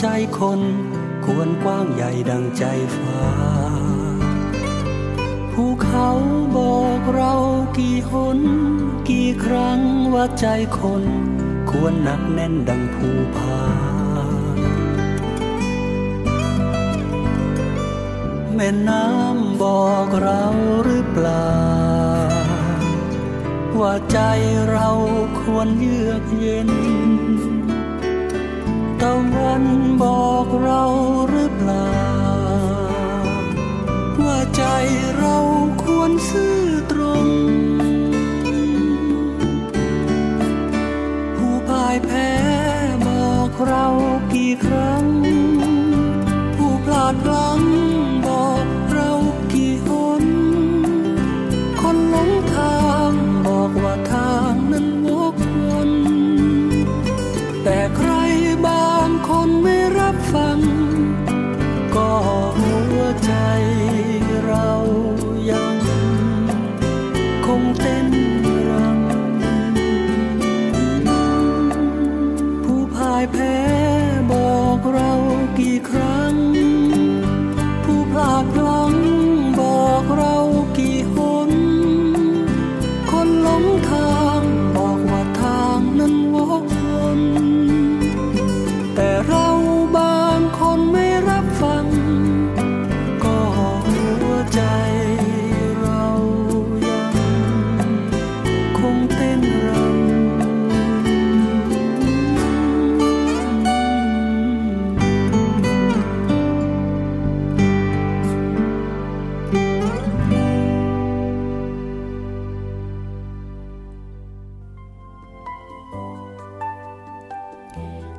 ใจคน ควรกว้างใหญ่ดังใจฟ้า ภูเขาบอกเรากี่หน กี่ครั้งว่าใจคน ควรหนักแน่นดังภูผาแม่น้ำบอกเราหรือเปล่า ว่าใจเราควรเยือกเย็น ตะวันบอกเราหรือเปล่า ว่าใจเราควรซื่อตรง ผู้พ่ายแพ้บอกเรากี่ครั้ง ผู้พลาดหลัง คนไม่รับฟัง ก็หัวใจเรายัง คงเต้นรำผู้พ่ายแพ้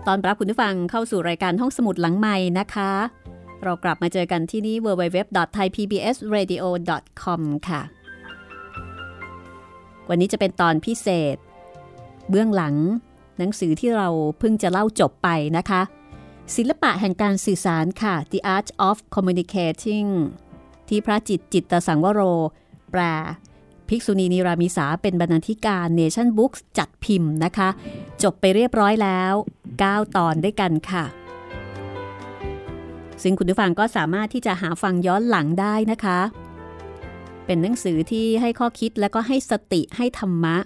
ตอนรับคุณผู้ฟังเข้าสู่รายการห้องสมุดหลังใหม่นะคะ เรากลับมาเจอกันที่นี่ www.thaipbsradio.com ค่ะ วันนี้จะเป็นตอนพิเศษ เบื้องหลัง หนังสือที่เราเพิ่งจะเล่าจบไปนะคะ ศิลปะแห่งการสื่อสารค่ะ The Art of Communicating ที่พระจิตจิตตสังวโร แปล ภิกษุณีนิรามิสาเป็นบรรณาธิการ Nation Books จัดพิมพ์นะคะ จบไปเรียบร้อยแล้ว 9 ตอนด้วยกันค่ะ ซึ่งคุณผู้ฟังก็สามารถที่จะหาฟังย้อนหลังได้นะคะ เป็นหนังสือที่ให้ข้อคิดและก็ให้สติให้ธรรมะ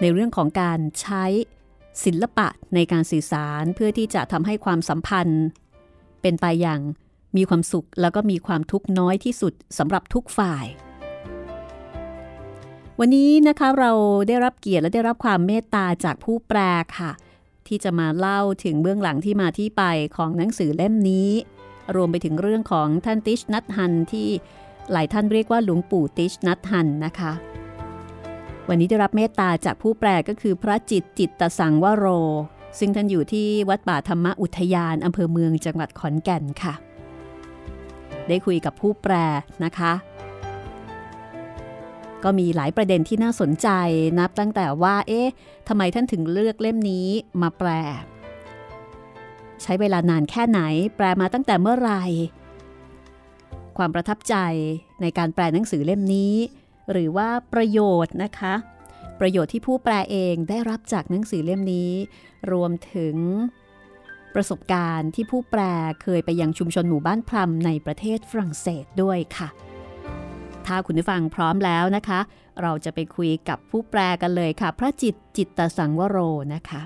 ในเรื่องของการใช้ศิลปะในการสื่อสารเพื่อที่จะทำให้ความสัมพันธ์ เป็นไปอย่างมีความสุขแล้วก็มีความทุกข์น้อยที่สุดสำหรับทุกฝ่าย วันนี้นะคะเราได้รับเกียรติและได้รับความเมตตาจากผู้แปลค่ะ ที่จะมาเล่าถึงเบื้องหลังที่มาที่ไปของหนังสือเล่มนี้ รวมไปถึงเรื่องของท่านติชนัทฮันที่หลายท่านเรียกว่าหลวงปู่ติชนัทฮันนะคะ วันนี้ได้รับเมตตาจากผู้แปลก็คือพระจิตจิตตสังวโร ซึ่งท่านอยู่ที่วัดป่าธรรมอุทยานอำเภอเมืองจังหวัดขอนแก่นค่ะ ได้คุยกับผู้แปลนะคะ ก็มีหลายประเด็นที่น่าสนใจนับตั้งแต่ว่า เอ๊ะทำไมท่านถึงเลือกเล่มนี้มาแปล ใช้เวลานานแค่ไหน แปลมาตั้งแต่เมื่อไหร่ ความประทับใจในการแปลหนังสือเล่มนี้ หรือว่าประโยชน์นะคะ ประโยชน์ที่ผู้แปลเองได้รับจากหนังสือเล่มนี้ รวมถึงประสบการณ์ที่ผู้แปลเคยไปยังชุมชนหมู่บ้านพลัมในประเทศฝรั่งเศสด้วยค่ะ ถ้าคุณผู้ฟังพร้อมแล้วนะคะ เราจะไปคุยกับผู้แปลกันเลยค่ะ พระจิตจิตตสังวโรนะคะ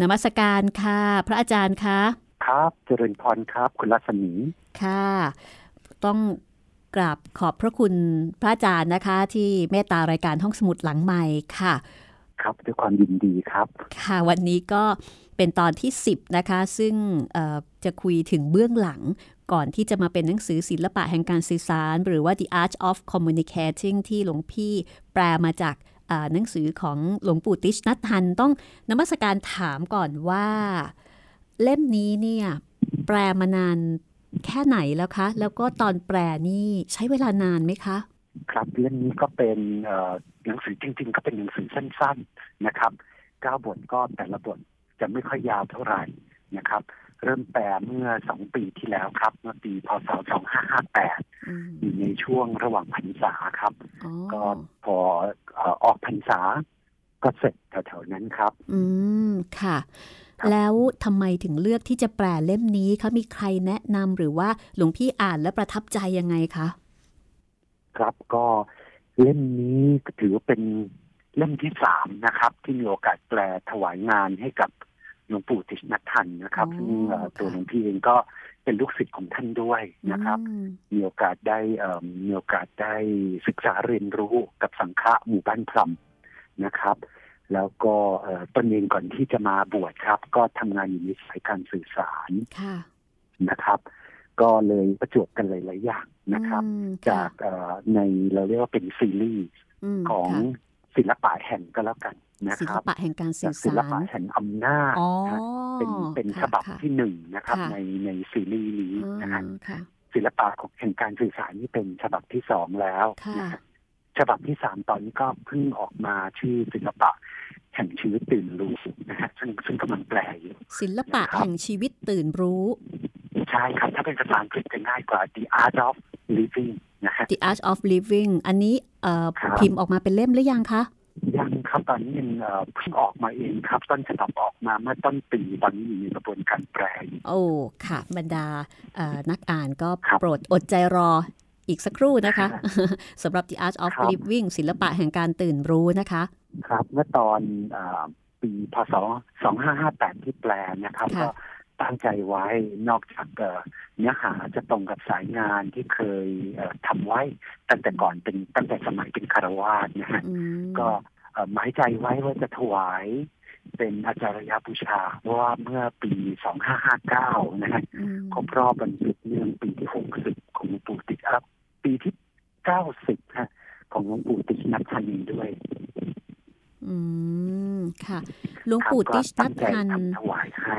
นมัสการค่ะ พระอาจารย์คะครับเจริญพรครับ คุณรัศมีค่ะ ต้องกราบขอบพระคุณพระอาจารย์นะคะ ที่เมตตารายการห้องสมุดหลังใหม่ค่ะ ครับด้วยความยินดีครับ ค่ะ วันนี้ก็เป็นตอนที่ 10 นะคะ ซึ่งเอ่อจะคุยถึงเบื้องหลัง ก่อนที่จะมาเป็นหนังสือศิลปะแห่งการสื่อสาร หรือว่า The Art of Communicating ที่หลวงพี่แปลมาจากหนังสือของหลวงปู่ติชนัททันต้องนมัสการถามก่อนว่า เล่มนี้เนี่ยแปลมานานแค่ไหนแล้วคะ แล้วก็ตอนแปลนี่ใช้เวลานานไหมคะ ครับเรื่องนี้ก็เป็นหนังสือจริง ๆ ก็เป็นหนังสือสั้น ๆนะครับเก้าบทก็แต่ละบทจะไม่ค่อยยาวเท่าไหร่นะครับ เริ่มแปลเมื่อสองปีที่แล้วครับ เมื่อปีพศสองห้าห้าแปดอืมอยู่ในช่วงระหว่างพรรษาครับอ๋อก็พอเอ่อออกพรรษาก็เสร็จแถวๆนั้นครับ อืมค่ะครับแล้วทำไมถึงเลือกที่จะแปลเล่มนี้คะมีใครแนะนำหรือว่าหลวงพี่อ่านแล้วประทับใจยังไงคะ ครับก็เล่มนี้ก็ถือว่าเป็นเล่มที่สามนะครับ ที่มีโอกาสแปลถวายงานให้กับ หลวงปู่ติชนัททันนะครับอ๋อซึ่งเอ่อค่ะตัวหลวงพี่เองก็เป็นลูกศิษย์ของท่านด้วยนะครับอืมมีโอกาสได้เอ่อมีโอกาสได้ศึกษาเรียนรู้กับสังฆะหมู่บ้านพรมนะครับ แล้วก็เอ่อตนเองก่อนที่จะมาบวชครับ ก็ทำงานอยู่ในสายการสื่อสารค่ะนะครับ ก็เลยประจวบกันหลาย ๆ อย่างนะครับอืมจากเอ่อในเราเรียกว่าเป็นซีรีส์มของค่ะศิลปะแห่งก็แล้วกัน นะศิคลรับปะแห่งการสื่จากอศิลสารปะแห่งอำนาจอ๋อนะเป็นเป็นค่ะฉบับค่ะที่หนึ่งนะครับค่ะในในซีรีส์นี้อืนะฮะมค่ะศิลปะของแห่งการสื่อสารนี่เป็นฉบับที่สองแล้วค่ะนะฮะฉบับที่สามตอนนี้ก็เพิ่งออกมาชื่อศิลปะแห่งชีวิตตื่นรู้นะฮะซึ่งซึ่งกำลังแปลอยู่ศิลปะแห่งชีวิตตื่นรู้ ใช่ครับ ถ้าเป็นภาษาอังกฤษจะง่ายกว่า The Art of Living นะฮะ The Art of Living อันนี้เอ่อครับพิมพ์ออกมาเป็นเล่มหรือยังคะ ยังครับตอนนี้ยังเอ่อเพิ่งออกมาเองครับต้นฉบับออกมาเมื่อต้นปีตอนนี้อยู่ในกระบวนการแปลอยู่โอ้ค่ะ บรรดาเอ่อนักอ่านก็ครับโปรดอดใจรออีกสักครู่นะคะสำหรับ The Art of ครับ Living ศิลปะแห่งการตื่นรู้นะคะ ครับเมื่อตอนเอ่อปีพศ2558 ที่แปลนะครับค่ะก็ตั้งใจไว้นอกจากเอ่อเนื้อหาจะตรงกับสายงานที่เคยเอ่อทำไว้ตั้งแต่ก่อนเป็นตั้งแต่สมัยเป็นคารวาสนะฮะอืมก็เอ่อ หมายใจไว้ว่าจะถวายเป็นอาจารยบูชา เพราะว่าเมื่อปี 2559 นะฮะอืมครบรอบวันหยุดเนื่องปีที่ 60 ของหลวงปู่ติดครับ ปีที่ 90 ฮะ ของหลวงปู่ติดนัทธานีด้วย อืม ค่ะ หลวงปู่ครับติชก็นัตั้ทงใจทันทำถวายให้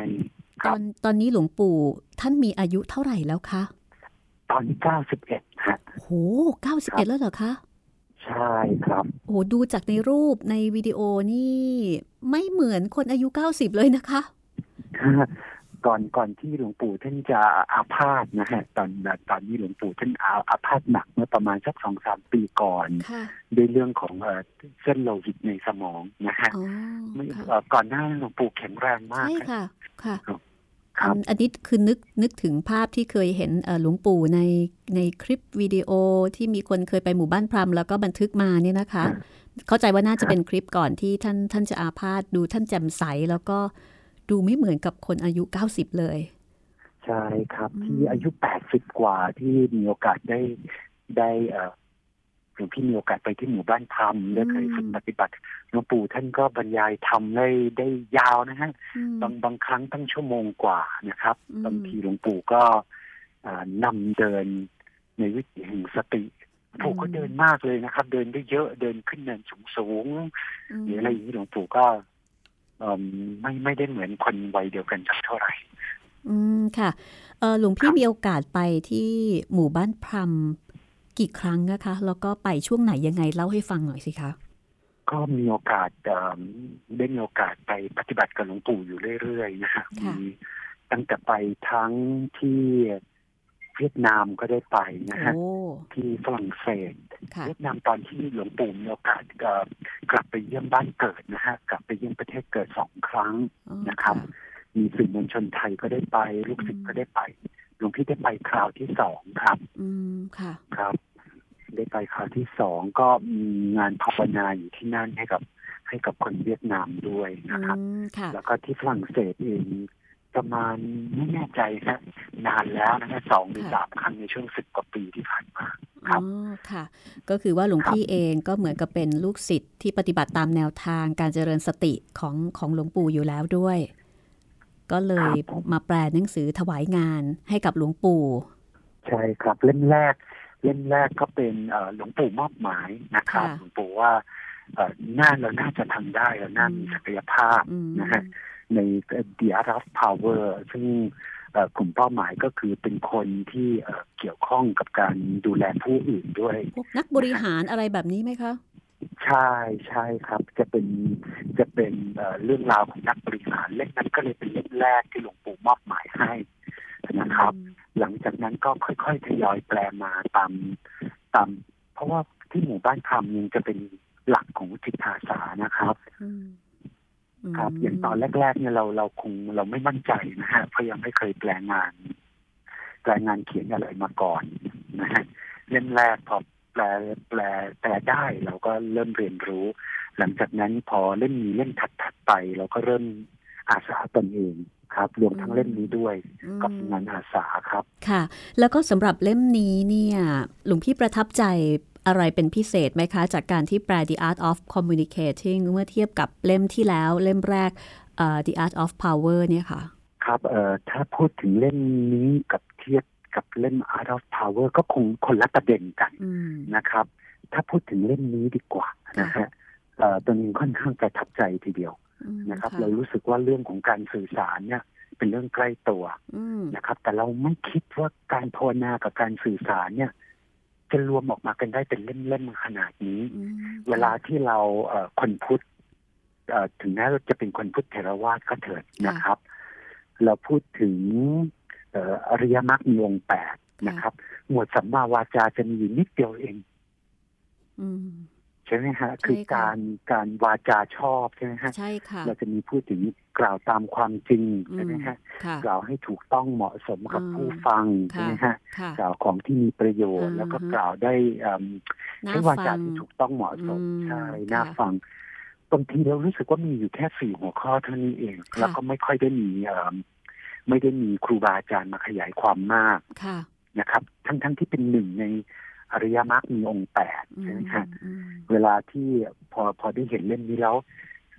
คตรัอบนตอนนี้หลวงปู่ท่านมีอายุเท่าไหร่แล้วคะ ตอนนี้ 91 ฮะโหเก้าสิบเอ็ดแล้วเหรอคะ ใช่ครับโอ้ดูจากในรูปในวิดีโอนี่ไม่เหมือนคนอายุ90เลยนะคะ ก่อนก่อนที่หลวงปู่ท่านจะอาพาธนะฮะตอนตอนนี้หลวงปู่ท่านอาอาพาธหนักเมื่อประมาณสักสองสามปีก่อนค่ะด้วยเรื่องของเอ่อเส้นโลหิตในสมองนะฮะอ๋อไม่ค่ะเอ่อก่อนหน้าหลวงปู่แข็งแรงมากใช่ครับค่ะ ค่ะครั อับนอันนี้คือนึกนึกถึงภาพที่เคยเห็นเอ่อหลวงปู่ในในคลิปวิดีโอที่มีคนเคยไปหมู่บ้านพรามแล้วก็บันทึกมาเนี่ยนะคะ เข้าใจว่าน่าจะเป็นคลิปก่อนที่ท่านท่านจะอาพาธดูท่านแจ่มใสแล้วก็ดูไม่เหมือนกับคนอายุ 90 เลย ใช่ครับอืมที่อายุแปดสิบกว่าที่มีโอกาสได้ได้เอ่อห ลวงพี่มีโอกาสไปที่หมู่บ้านธรรมได้เคยฝึกปฏิบัติหลวงปู่ท่านก็บรรยายธรรมได้ได้ยาวนะฮะอืมบางบางครั้งตั้งชั่วโมงกว่านะครับอืมบางทีหลวงปู่ก็อ่านำเดินในวิถีแห่งสติหลวงปู่ก็เดินมากเลยนะครับ เดินได้เยอะเดินขึ้นเนินสูงสูงๆหรืออะไรอย่างนี้หลวงปู่ก็เอิ่มไม่ไม่ได้เหมือนคนวัยเดียวกันสักเท่าไหร่อืมค่ะเออหลวงพี่ครับมีโอกาสไปที่หมู่บ้านพรม กี่ครั้งนะคะแล้วก็ไปช่วงไหนยังไงเล่าให้ฟังหน่อยสิคะก็มีโอกาสเอิ่มได้มีโอกาสไปปฏิบัติกับหลวงปู่อยู่เรื่อยๆนะฮะค่ะมีตั้งแต่ไปทั้งที่เวียดนามก็ได้ไปนะฮะโอ้ที่ฝรั่งเศสค่ะเวียดนามตอนที่หลวงปู่มีโอกาสเอ่อกลับไปเยี่ยมบ้านเกิดนะฮะกลับไปเยี่ยมประเทศเกิดสองครั้งอ๋อนะครับ มีสื่อมวลชนไทยก็ได้ไป ลูกศิษย์ก็ได้ไป หลวงพี่ได้ไปคราวที่สองครับ อืมค่ะครับ ได้ไปคราวที่สองก็มีงานภาวนาอยู่ที่นั่นให้กับ ให้กับคนเวียดนามด้วยอืนะครับมค่ะแล้วก็ที่ฝรั่งเศสเองประมาณไม่แน่ใจนะนานแล้วนะฮะสองหรือค่ะสามครั้งในช่วงสิบกว่าปีที่ผ่านมาครับอ๋อค่ะ ก็คือว่าหลวงพี่เองก็เหมือนกับเป็นลูกศิษย์ที่ปฏิบัติตามแนวทางการเจริญสติของของหลวงปู่อยู่แล้วด้วย ก็เลยมาแปลหนังสือถวายงานให้กับหลวงปู่ ใช่ครับเล่มแรก เล่มแรกก็เป็นเอ่อหลวงปู่มอบหมายนะครับค่ะหลวงปู่ว่าเอ่อน่าเราน่าจะทำได้เราน่ามีศักยภาพอืมนะฮะใน The Art of Power ซึ่งเอ่อกลุ่มเป้าหมายก็คือเป็นคนที่เอ่อเกี่ยวข้องกับการดูแลผู้อื่นด้วยพวกนักบริหารอะไรแบบนี้ไหมคะ ใช่ใช่ครับ จะเป็นจะเป็นเอ่อเรื่องราวของนักบริหารเล่มนั้นก็เลยเป็นเล่มแรกที่หลวงปู่มอบหมายให้นะครับ หลังจากนั้นก็ค่อยๆทยอยแปลมาตามตาม เพราะว่าที่หมู่บ้านธรรมยังจะเป็นหลักของจิตอาสานะครับอืมมครับ อย่างตอนแรก ๆ เนี่ยเราเราคงเราไม่มั่นใจนะฮะเพราะยังไม่เคยแปลงานแปลงานเขียนอะไรมาก่อนนะฮะเล่มแรกพอ แปลแปลแปลได้เราก็เริ่มเรียนรู้ หลังจากนั้นพอเล่มนี้เล่มถัดๆไป เราก็เริ่มอาสาตนเองครับรวมทั้งเล่มนี้ด้วยอืมก็เป็นงานอาสาครับค่ะ แล้วก็สำหรับเล่มนี้เนี่ยหลวงพี่ประทับใจอะไรเป็นพิเศษไหมคะ จากการที่แปล The Art of Communicating เมื่อเทียบกับเล่มที่แล้วเล่มแรกเอ่อ The Art of Power เนี่ยค่ะ ครับเอ่อถ้าพูดถึงเล่มนี้กับเทียบ กับเล่ม Art of Power ก็คงคนละประเด็นกันอืมนะครับ ถ้าพูดถึงเล่มนี้ดีกว่านะฮะเอ่อตัวนี้ค่อนข้างประทับใจทีเดียวอืมนะครับ เรารู้สึกว่าเรื่องของการสื่อสารเนี่ย เป็นเรื่องใกล้ตัวอืมนะครับ แต่เราไม่คิดว่าการภาวนากับการสื่อสารเนี่ยจะรวมออกมากันได้เป็นเล่มๆขนาดนี้อืมเวลาที่เราเอ่อคนพุทธเอ่อถึงแม้เราจะเป็นคนพุทธเทรวาสก็เถิดนะครับ เราพูดถึงเอ่ออริยมรรคมีองค์แปดนะครับ หมวดสัมมาวาจาจะมีอยู่นิดเดียวเองอืมใช่ไหมฮะใช่ค่ะคือการการวาจาชอบใช่ไหมฮะใช่ค่ะเราจะมีพูดถึงกล่าวตามความจริงอืใช่ไหมมฮะค่ะกล่าวให้ถูกต้องเหมาะสมกับอืมผู้ฟังใช่ไหมฮะค่ะกล่าวของที่มีประโยชน์อ่าแล้วก็ฮะกล่าวได้เอิ่มน่าใช้วาฟัจางที่ถูกต้องเหมาะสมอืมใช่ค่ะน่าฟังบางทีเรารู้สึกว่ามีอยู่แค่สี่หัวข้อเท่านี้เองค่ะแล้วก็ไม่ค่อยได้มีเอิ่ม ไม่ได้มีครูบาอาจารย์มาขยายความมากค่ะนะครับ ทั้งทั้งที่เป็นหนึ่งในอริยมรรคมีองค์แปดอืใช่ไหมมฮะอืมเวลาที่พอพอได้เห็นเล่มนี้แล้ว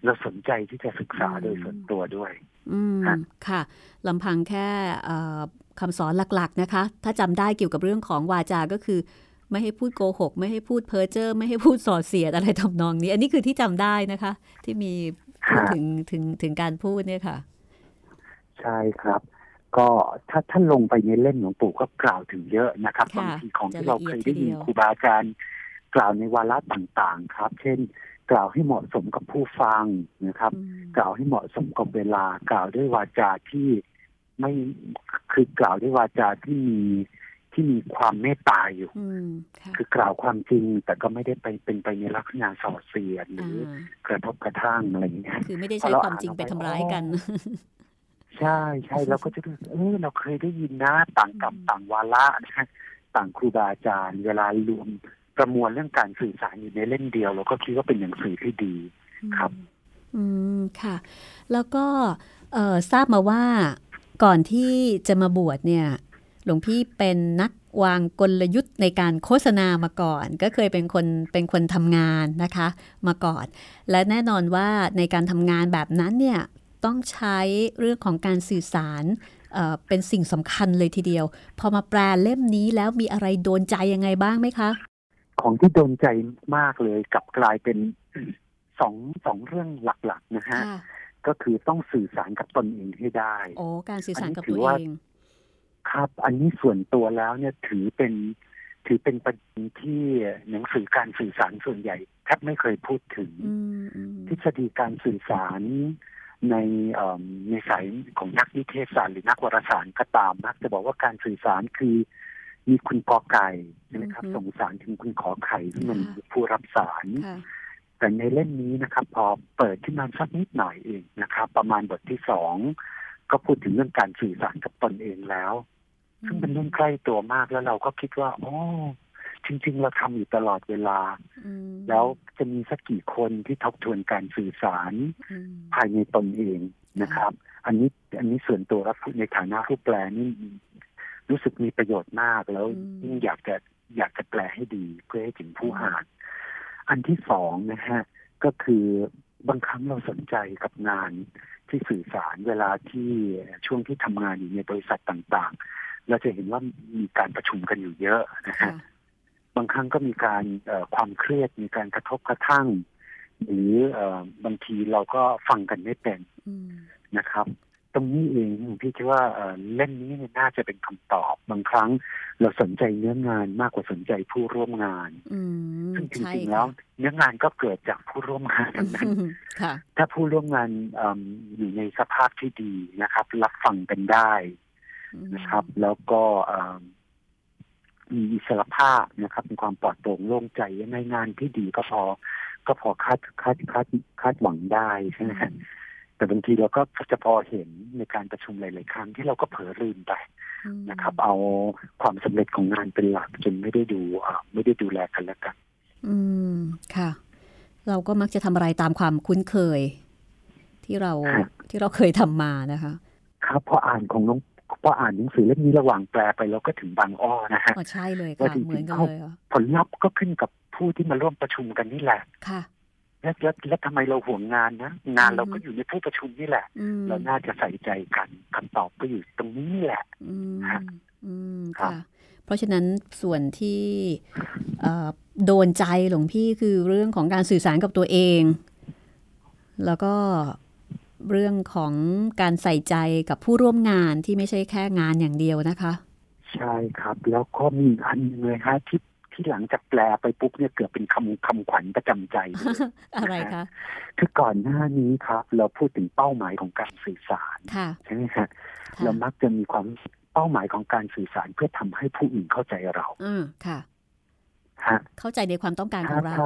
เราสนใจที่จะศึกษาอืมโดยส่วนตัวด้วย อืมฮะค่ะลำพังแค่เอ่อคำสอนหลักๆนะคะ ถ้าจำได้เกี่ยวกับเรื่องของวาจาก็คือ ไม่ให้พูดโกหก ไม่ให้พูดเพ้อเจ้อไม่ให้พูดส่อเสียดอะไรทำนองนี้ อันนี้คือที่จำได้นะคะ ที่มีพูดถึงถึงถึงการพูดเนี่ยค่ะ ใช่ครับ ก็ถ้าท่านลงไปในเล่มหลวงปู่ก็กล่าวถึงเยอะนะครับค่ะบางทีของจะที่เราละเอีเคยดยได้ยินทีเดียวครูบาอาจารย์กล่าวในวาระต่างๆ ครับ เช่น กล่าวให้เหมาะสมกับผู้ฟังนะครับอืมกล่าวให้เหมาะสมกับเวลากล่าวด้วยวาจาที่ไม่คือกล่าวด้วยวาจาที่มีที่มีความเมตตาอยู่อืมค่ะคือกล่าวความจริงแต่ก็ไม่ได้ไปเป็นไปในลักษณะส่อเสียดหรือออ่ากระทบกระทั่งอะไรอย่างเงี้ยคือไม่ได้ใช้ความจริงไปทำร้ายกัน ใช่ใช่เราก็จะรู้สึกเออเราเคยได้ยินนะต่างกับอืมต่างวาระนะฮะต่างครูบาอาจารย์เวลารวมประมวลเรื่องการสื่อสารอยู่ในเล่มเดียวเราก็คิดว่าเป็นหนังสือที่ดีครับ อืมค่ะ แล้วก็เอ่อทราบมาว่าก่อนที่จะมาบวชเนี่ย หลวงพี่เป็นนักวางกลยุทธ์ในการโฆษณามาก่อน ก็เคยเป็นคนเป็นคนทำงานนะคะ มาก่อน และแน่นอนว่าในการทำงานแบบนั้นเนี่ย ต้องใช้เรื่องของการสื่อสารเอ่อเป็นสิ่งสำคัญเลยทีเดียว พอมาแปลเล่มนี้แล้วมีอะไรโดนใจยังไงบ้างไหมคะ ของที่โดนใจมากเลยกลับกลายเป็นสองสองเรื่องหลัก ๆ นะฮะค่ะก็คือต้องสื่อสารกับตนเองให้ได้โอ้การสื่อสารกับอันนี้ถืตัวอว่าเองครับ อันนี้ส่วนตัวแล้วเนี่ยถือเป็นถือเป็นประเด็นที่หนังสือการสื่อสารส่วนใหญ่แทบไม่เคยพูดถึงอืมอืมทฤษฎีการสื่อสาร ในเอิ่มในสายของนักนิเทศศาสตร์หรือนักวารสารก็ตามมักจะบอกว่าการสื่อสารคือมีคุณกอไก่ใช่ไหมครับ ส่งสารถึงคุณขอไข่ที่มันผู้รับสารค่ะแต่ในเล่มนี้นะครับ พอเปิดขึ้นมาสักนิดหน่อยเองนะครับ ประมาณบทที่สองก็พูดถึงเรื่องการสื่อสารกับตนเองแล้ว ซึ่งเป็นเรื่องใกล้ตัวมากแล้วเราก็คิดว่าอ๋อ จริง ๆ เราทำอยู่ตลอดเวลาอืมแล้วจะมีสักกี่คนที่ทบทวนการสื่อสารอืมภายในตนเองนะครับ อันนี้อันนี้ส่วนตัวรับในฐานะผู้แปลนี่รู้สึกมีประโยชน์มากแล้วยิ่งอยากจะอยากจะแปลให้ดีเพื่อให้ถึงผู้อ่าน อันที่สองนะฮะ ก็คือบางครั้งเราสนใจกับงานที่สื่อสารเวลาที่ช่วงที่ทำงานอยู่ในบริษัทต่าง ๆ เราจะเห็นว่ามีการประชุมกันอยู่เยอะนะค่ะฮะ บางครั้งก็มีการเอ่อความเครียดมีการกระทบกระทั่ง หรือเอ่อบางทีเราก็ฟังกันไม่เป็นอืมนะครับ ตรงนี้เองพี่คิดว่าเอ่อเล่มนี้เนี่ยน่าจะเป็นคำตอบบางครั้งเราสนใจเนื้องานมากกว่าสนใจผู้ร่วมงานอืมซึ่งจใช่ริงๆค่ะแล้ว เนื้องานก็เกิดจากผู้ร่วมงานทั้งนั้นค่ะถ้าผู้ร่วมงานเอิ่มอยู่ในสภาพที่ดีนะครับ รับฟังกันได้นะครับ แล้วก็เอิ่ มมีอิสรภาพนะครับมีความปลอดโปร่งโล่งใจในงานที่ดีก็พอ ก็พอคาดคาดคาดคาดหวังได้ใช่ไหมฮะแต่บางทีเราก็จะพอเห็นในการประชุมหลาย ๆ ครั้งที่เราก็เผลอลืมไปอืมนะครับ เอาความสำเร็จของงานเป็นหลักจนไม่ได้ดูเอ่อไม่ได้ดูแลกันและกัน อืมค่ะ เราก็มักจะทำอะไรตามความคุ้นเคย ที่เราครับที่เราเคยทำมานะคะ ครับพออ่านของน้อง พออ่านหนังสือเล่มนี้ระหว่างแปลไปเราก็ถึงบางอ้อนะฮะอ๋อใช่เลยว่าค่ะจริงๆเหมือนกันเขาเลยเหรอผลลัพธ์ก็ขึ้นกับผู้ที่มาร่วมประชุมกันนี่แหละค่ะแล้วแล้วแล้วทำไมเราห่วงงานนะ งานอืมเราก็อยู่ในผู้ประชุมนี่แหละอืมเราน่าจะใส่ใจกันคำตอบก็อยู่ตรงนี้นี่แหละอืมฮะอืมครับค่ะ เพราะฉะนั้นส่วนที่เอ่อโดนใจหลวงพี่คือเรื่องของการสื่อสารกับตัวเอง แล้วก็ เรื่องของการใส่ใจกับผู้ร่วมงานที่ไม่ใช่แค่งานอย่างเดียวนะคะ ใช่ครับ แล้วก็มีอีกอันหนึงเลยฮะที่ที่หลังจากแปลไปปุ๊บเนี่ยเกิดเป็นคำคำขวัญประจำใจเลยอะไรคะ คือก่อนหน้านี้ครับ เราพูดถึงเป้าหมายของการสื่อสารค่ะใช่ไหมฮะค่ะเรามักจะมีความเป้าหมายของการสื่อสารเพื่อทำให้ผู้อื่นเข้าใจเรา อืมค่ะฮะเข้าใจในความต้องการของเรา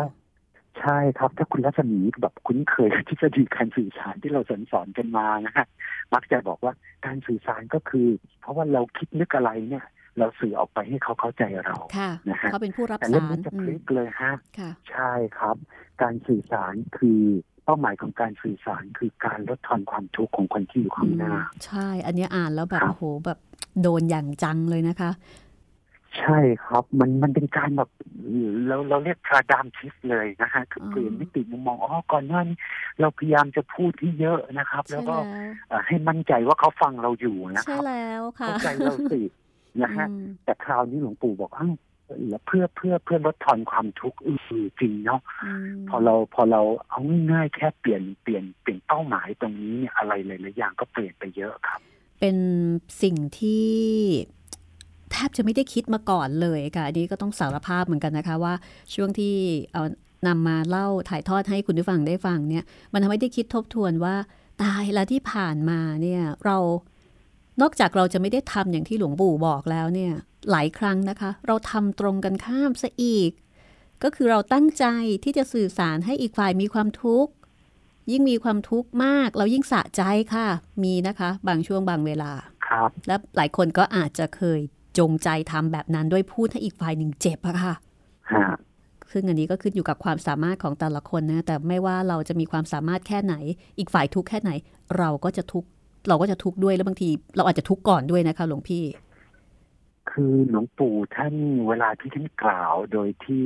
ใช่ใช่ครับ ถ้าคุณรัศมีแบบคุ้นเคยกับทฤษฎีการสื่อสารที่เราสอนสอนกันมานะฮะมักจะบอกว่าการสื่อสารก็คือ เพราะว่าเราคิดนึกอะไรเนี่ย เราสื่อออกไปให้เขาเข้าใจเราค่ะนะฮะเขาเป็นผู้รับแต่เรื่อสางรนี้จะอืพมลิกเลยฮะค่ะใช่ครับ การสื่อสารคือเป้าหมายของการสื่อสารคือการลดทอนความทุกข์ของคนที่อยู่ข้างหน้า ใช่ อันเนี้ยอ่านแล้วแบบครับโอ้โหแบบโดนอย่างจังเลยนะคะ ใช่ครับ มันมันเป็นการแบบเราเราเรียกพาดามชิฟเลยนะฮะคืออืมเปลี่ยนมิติมุมมองอ๋อก่อนหน้านี้เราพยายามจะพูดที่เยอะนะครับใช่แล้วก็แล้วเอ่อให้มั่นใจว่าเขาฟังเราอยู่นะคใช่รับแล้วค่ะเข้าใจเราสินะฮะอืมแต่คราวนี้หลวงปู่บอกอ้าวแล้วเพื่อเพื่อเพื่อลดทอนความทุกข์เออจริงเนาะอืมพอเราพอเราเอาง่ายๆแค่เปลี่ยนเปลี่ยนเปลี่ยนเป้าหมายตรงนี้เนี่ยอะไรหลายๆอย่างก็เปลี่ยนไปเยอะครับ เป็นสิ่งที่ แทบจะไม่ได้คิดมาก่อนเลยค่ะอันนี้ก็ต้องสารภาพเหมือนกันนะคะว่าช่วงที่เอานำมาเล่าถ่ายทอดให้คุณผู้ฟังได้ฟังเนี่ย มันทำให้ได้คิดทบทวนว่าตายแล้วที่ผ่านมาเนี่ยเรานอกจากเราจะไม่ได้ทำอย่างที่หลวงปู่บอกแล้วเนี่ย หลายครั้งนะคะ เราทำตรงกันข้ามซะอีก ก็คือเราตั้งใจที่จะสื่อสารให้อีกฝ่ายมีความทุกข์ ยิ่งมีความทุกข์มาก เรายิ่งสะใจค่ะ มีนะคะ บางช่วงบางเวลาครับ และหลายคนก็อาจจะเคย จงใจทำแบบนั้นด้วยพูดให้อีกฝ่ายหนึ่งเจ็บอะค่ะฮะซึ่งอันนี้ก็ขึ้นอยู่กับความสามารถของแต่ละคนนะ แต่ไม่ว่าเราจะมีความสามารถแค่ไหน อีกฝ่ายทุกข์แค่ไหน เราก็จะทุกข์เราก็จะทุกข์ด้วยแล้วบางที เราอาจจะทุกข์ก่อนด้วยนะคะหลวงพี่ คือหลวงปู่ท่านเวลาที่ท่านกล่าวโดยที่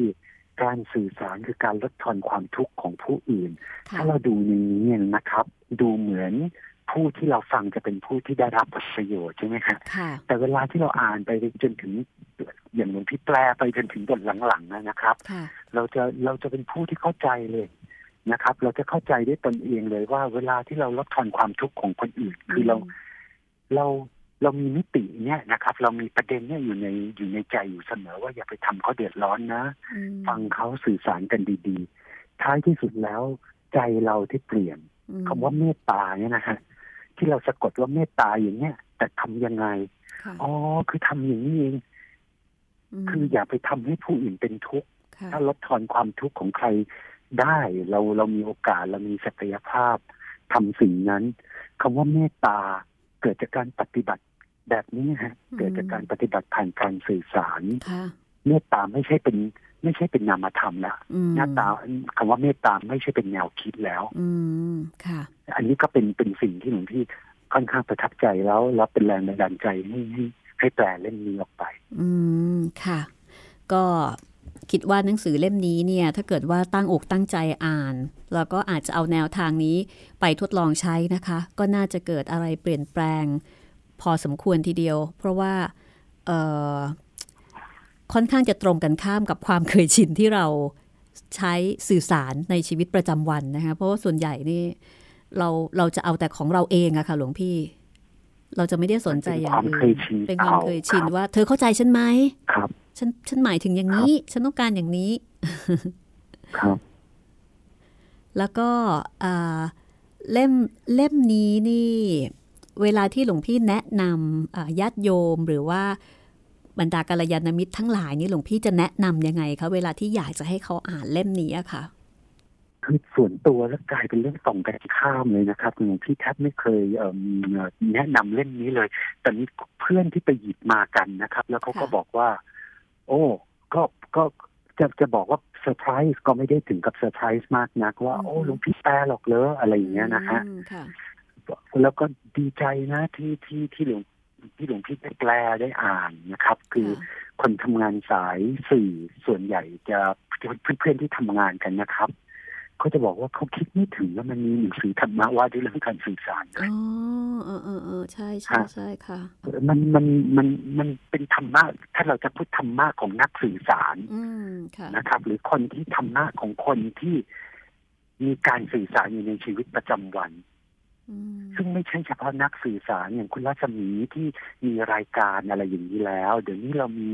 การสื่อสารคือการลดทอนความทุกข์ของผู้อื่นค่ะถ้าเราดูในนี้เนี่ยนะครับ ดูเหมือน ผู้ที่เราฟังจะเป็นผู้ที่ได้รับผลประโยชน์ใช่ไหมฮะค่ะแต่เวลาที่เราอ่านไปจนถึงอย่างหลวงพี่แปลไปจนถึงบทหลังๆนะนะครับค่ะเราจะเราจะเป็นผู้ที่เข้าใจเลยนะครับ เราจะเข้าใจด้วยตนเองเลยว่าเวลาที่เราลดทอนความทุกข์ของคนอื่น คือเราเราเรามีมิติเนี่ยนะครับ เรามีประเด็นเนี่ยอยู่ในอยู่ในใจอยู่เสมอ ว่าอย่าไปทำเขาเดือดร้อนนะอืมฟังเขาสื่อสารกันดี ๆ ท้ายที่สุดแล้วใจเราที่เปลี่ยนอืมคำว่าเมตตาเนี่ยนะฮะ ที่เราสะกดว่าเมตตาอย่างเนี้ยแต่ทำยังไงค่ะอ๋อ คือทำอย่างนี้เองมคืออย่าไปทำให้ผู้อื่นเป็นทุกข์ค่ะถ้าลดทอนความทุกข์ของใครได้เราเรามีโอกาสเรามีศักยภาพทำสิ่งนั้นคำว่าเมตตาเกิดจากการปฏิบัติแบบนี้ฮะ เกิดจากการปฏิบัติผ่านการสื่อสารค่ะเมตตาไม่ใช่เป็น ไม่ใช่เป็นนามธรรมละอืมหน้าตาคำว่าเมตตาไม่ใช่เป็นแนวคิดแล้ว อืมค่ะ อันนี้ก็เป็นเป็นสิ่งที่หลวงพี่ค่อนข้างประทับใจแล้วแล้วเป็นแรงบันดาลใจให้ให้ให้แปลเล่มนี้ออกไป อืมค่ะ ก็คิดว่าหนังสือเล่มนี้เนี่ย ถ้าเกิดว่าตั้งอกตั้งใจอ่าน แล้วก็อาจจะเอาแนวทางนี้ไปทดลองใช้นะคะ ก็น่าจะเกิดอะไรเปลี่ยนแปลง พอสมควรทีเดียว เพราะว่าเอ่อ ค่อนข้างจะตรงกันข้ามกับความเคยชินที่เราใช้สื่อสารในชีวิตประจำวันนะคะเพราะว่าส่วนใหญ่นี่เราเราจะเอาแต่ของเราเองอะค่ะ หลวงพี่ เราจะไม่ได้สนใจอย่างอื่เป็นความเคยชินเป็นความเคยชินครับว่า เธอเข้าใจฉันไหมครับ ฉันฉันหมายถึงอย่างนี้ ฉันต้องการอย่างนี้ครับ แล้วก็อ่าเล่มเล่มนี้นี่ เวลาที่หลวงพี่แนะนำอ่าญาติโยมหรือว่า บรรดากัลยาณมิตรทั้งหลายนี่หลวงพี่จะแนะนำยังไงคะเวลาที่อยากจะให้เขาอ่านเล่มนี้อะค่ะ คือส่วนตัวแล้วกลายเป็นเรื่องตรงกันข้ามเลยนะครับหลวงพี่แทบไม่เคยเอิ่มแนะนำเล่มนี้เลย แต่มีเพื่อนที่ไปหยิบมากันนะครับ แล้วเขาก็ค่ะบอกว่า โอ้ก็ก็จะจะบอกว่าเซอร์ไพรส์ก็ไม่ได้ถึงกับเซอร์ไพรส์มากนักว่าโอ้หลวงพี่แปลหรอกเหรออะไรอย่างเงี้ยนะฮะอืมค่ะแล้วก็ดีใจนะที่ที่ที่หลวง ที่หลวงพี่ได้แปลได้อ่านนะครับ คือค่ะคนทำงานสายสื่อส่วนใหญ่จะเพื่อนๆที่ทำงานกันนะครับเขาจะบอกว่าเขาคิดไม่ถึงว่ามันมีหนังสือธรรมะว่าด้วยเรื่องการสื่อสารด้วยอ๋อเออเออเออใช่ใช่ใช่ค่ะ มันมันมันมันเป็นธรรมะถ้าเราจะพูดธรรมะของนักสื่อสารอืมค่ะนะครับ หรือคนที่ธรรมะของคนที่มีการสื่อสารอยู่ในชีวิตประจำวันอืม ซึ่งไม่ใช่เฉพาะนักสื่อสารอย่างคุณรัศมีที่มีรายการอะไรอย่างนี้แล้ว เดี๋ยวนี้เรามี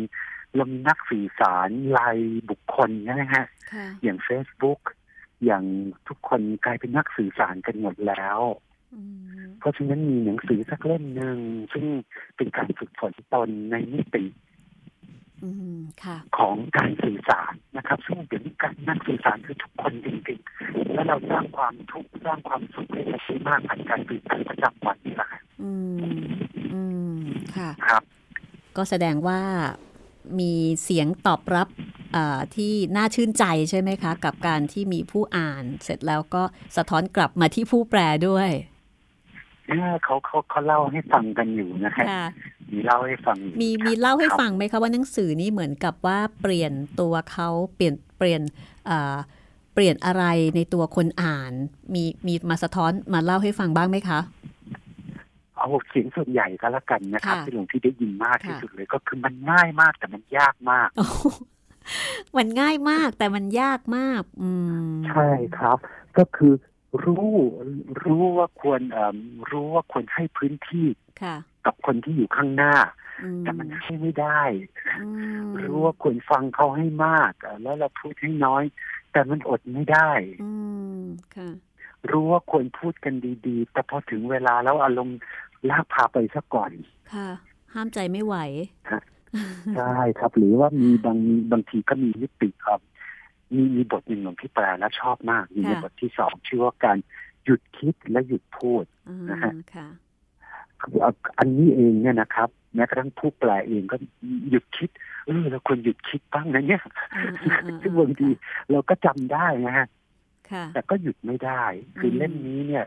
เรามีนักสื่อสารรายบุคคลนะฮะค่ะอย่าง Facebook อย่างทุกคนกลายเป็นนักสื่อสารกันหมดแล้วอืมเพราะฉะนั้นมีหนังสือสักเล่มหนึ่งซึ่งเป็นการฝึกฝนตนในมิติอืมค่ะ ของการสื่อสารนะครับ ซึ่งเดี๋ยวนี้การนักสื่อสารคือทุกคนจริงๆ แล้วเราสร้างความทุกข์สร้างความสุขให้กับชีวิตมากผ่านการสื่อสารประจำวันนี่แหละครับอืมอืมค่ะครับ ก็แสดงว่ามีเสียงตอบรับอ่าที่น่าชื่นใจใช่ไหมคะ กับการที่มีผู้อ่านเสร็จแล้วก็สะท้อนกลับมาที่ผู้แปลด้วย เออเขาเขาเขาเล่าให้ฟังกันอยู่นะฮะค่ะมีเล่าให้ฟังอยู่มีครับมีเล่าให้ครับฟังไหมคะว่าหนังสือนี้เหมือนกับว่าเปลี่ยนตัวเขาเปลี่ยนเปลี่ยนอ่าเปลี่ยนอะไรในตัวคนอ่าน มีมีมาสะท้อนมาเล่าให้ฟังบ้างไหมคะเอาเสียงส่วนใหญ่ก็แล้วกันนะครับค่ะที่หลวงพี่ได้ยินมากที่ค่ะสุดเลยก็คือมันง่ายมากแต่มันยากมากโอ้โหมันง่ายมากแต่มันยากมาก อืมใช่ครับ ก็คือ รู้รู้ว่าควรเอ่อรู้ว่าควรให้พื้นที่ค่ะกับคนที่อยู่ข้างหน้าอืมแต่มันให้ไม่ได้อืมรู้ว่าควรฟังเขาให้มากเอ่อแล้วเราพูดให้น้อย แต่มันอดไม่ได้อืมค่ะรู้ว่าควรพูดกันดีๆ แต่พอถึงเวลาแล้วอารมณ์ลากพาไปซะก่อน ค่ะ ห้ามใจไม่ไหวใช่ครับ หรือว่ามีบางบางทีก็มีมิติครับ มีมีบทหนึ่งหลวงพี่แปลแล้วชอบมาก มีในค่ะบทที่สองชื่อว่าการหยุดคิดและหยุดพูดอ่านะฮะค่ะอันนี้เองเนี่ยนะครับแม้กระทั่งผู้แปลเองก็หยุดคิดเออเราควรหยุดคิดบ้างนะเนี่ยซึ่งบางทีเราก็จำได้นะฮะแต่ก็หยุดไม่ได้ คือเล่มนี้เนี่ย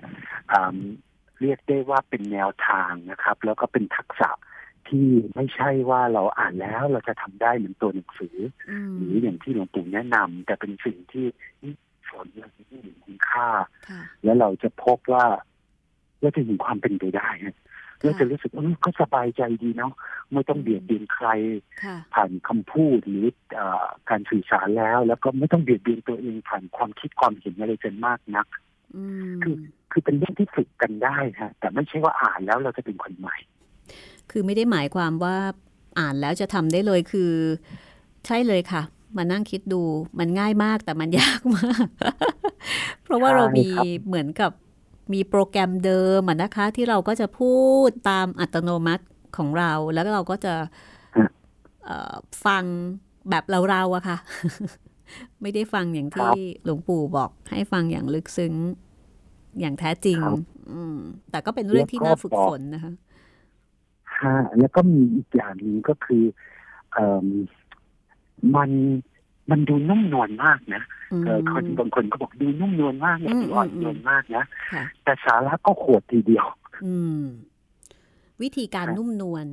เรียกได้ว่าเป็นแนวทางนะครับ แล้วก็เป็นทักษะ ที่ไม่ใช่ว่าเราอ่านแล้วเราจะทำได้เหมือนตัวหนังสือ หรืออย่างที่หลวงปู่แนะนำแต่เป็นสิ่งที่สอนเรื่องที่มีคุณค่า แล้วเราจะพบว่าเราจะเห็นความเป็นไปได้เราจะรู้สึกเออก็สบายใจดีเนาะไม่ต้องเบียดเบียนใคร ผ่านคำพูดหรือการสื่อสารแล้ว แล้วก็ไม่ต้องเบียดเบียนตัวเองผ่านความคิดความเห็นอะไรจนมากนักคือคือเป็นเรื่องที่ฝึกกันได้ฮะแต่ไม่ใช่ว่าอ่านแล้วเราจะเป็นคนใหม่ คือไม่ได้หมายความว่าอ่านแล้วจะทำได้เลยคือ ใช่เลยค่ะ มานั่งคิดดูมันง่ายมากแต่มันยากมาก เพราะว่าเรามีเหมือนกับมีโปรแกรมเดิมนะคะ ที่เราก็จะพูดตามอัตโนมัติของเรา แล้วเราก็จะฟังแบบเราๆอะค่ะ ไม่ได้ฟังอย่างที่หลวงปู่บอกให้ฟังอย่างลึกซึ้งอย่างแท้จริงอืมแต่ก็เป็นเรื่องที่น่าฝึกฝนนะคะ ฮะแล้วก็มีอีกอย่างหนึ่งก็คือเอมันมันดูนุ่มนวลมากนะคนบางคนก็บอกดูนุ่มนวลมากนะดูอ่อนโยนมากนะแต่สาระก็โขดทีเดียว อืมวิธีการนุ่มนวล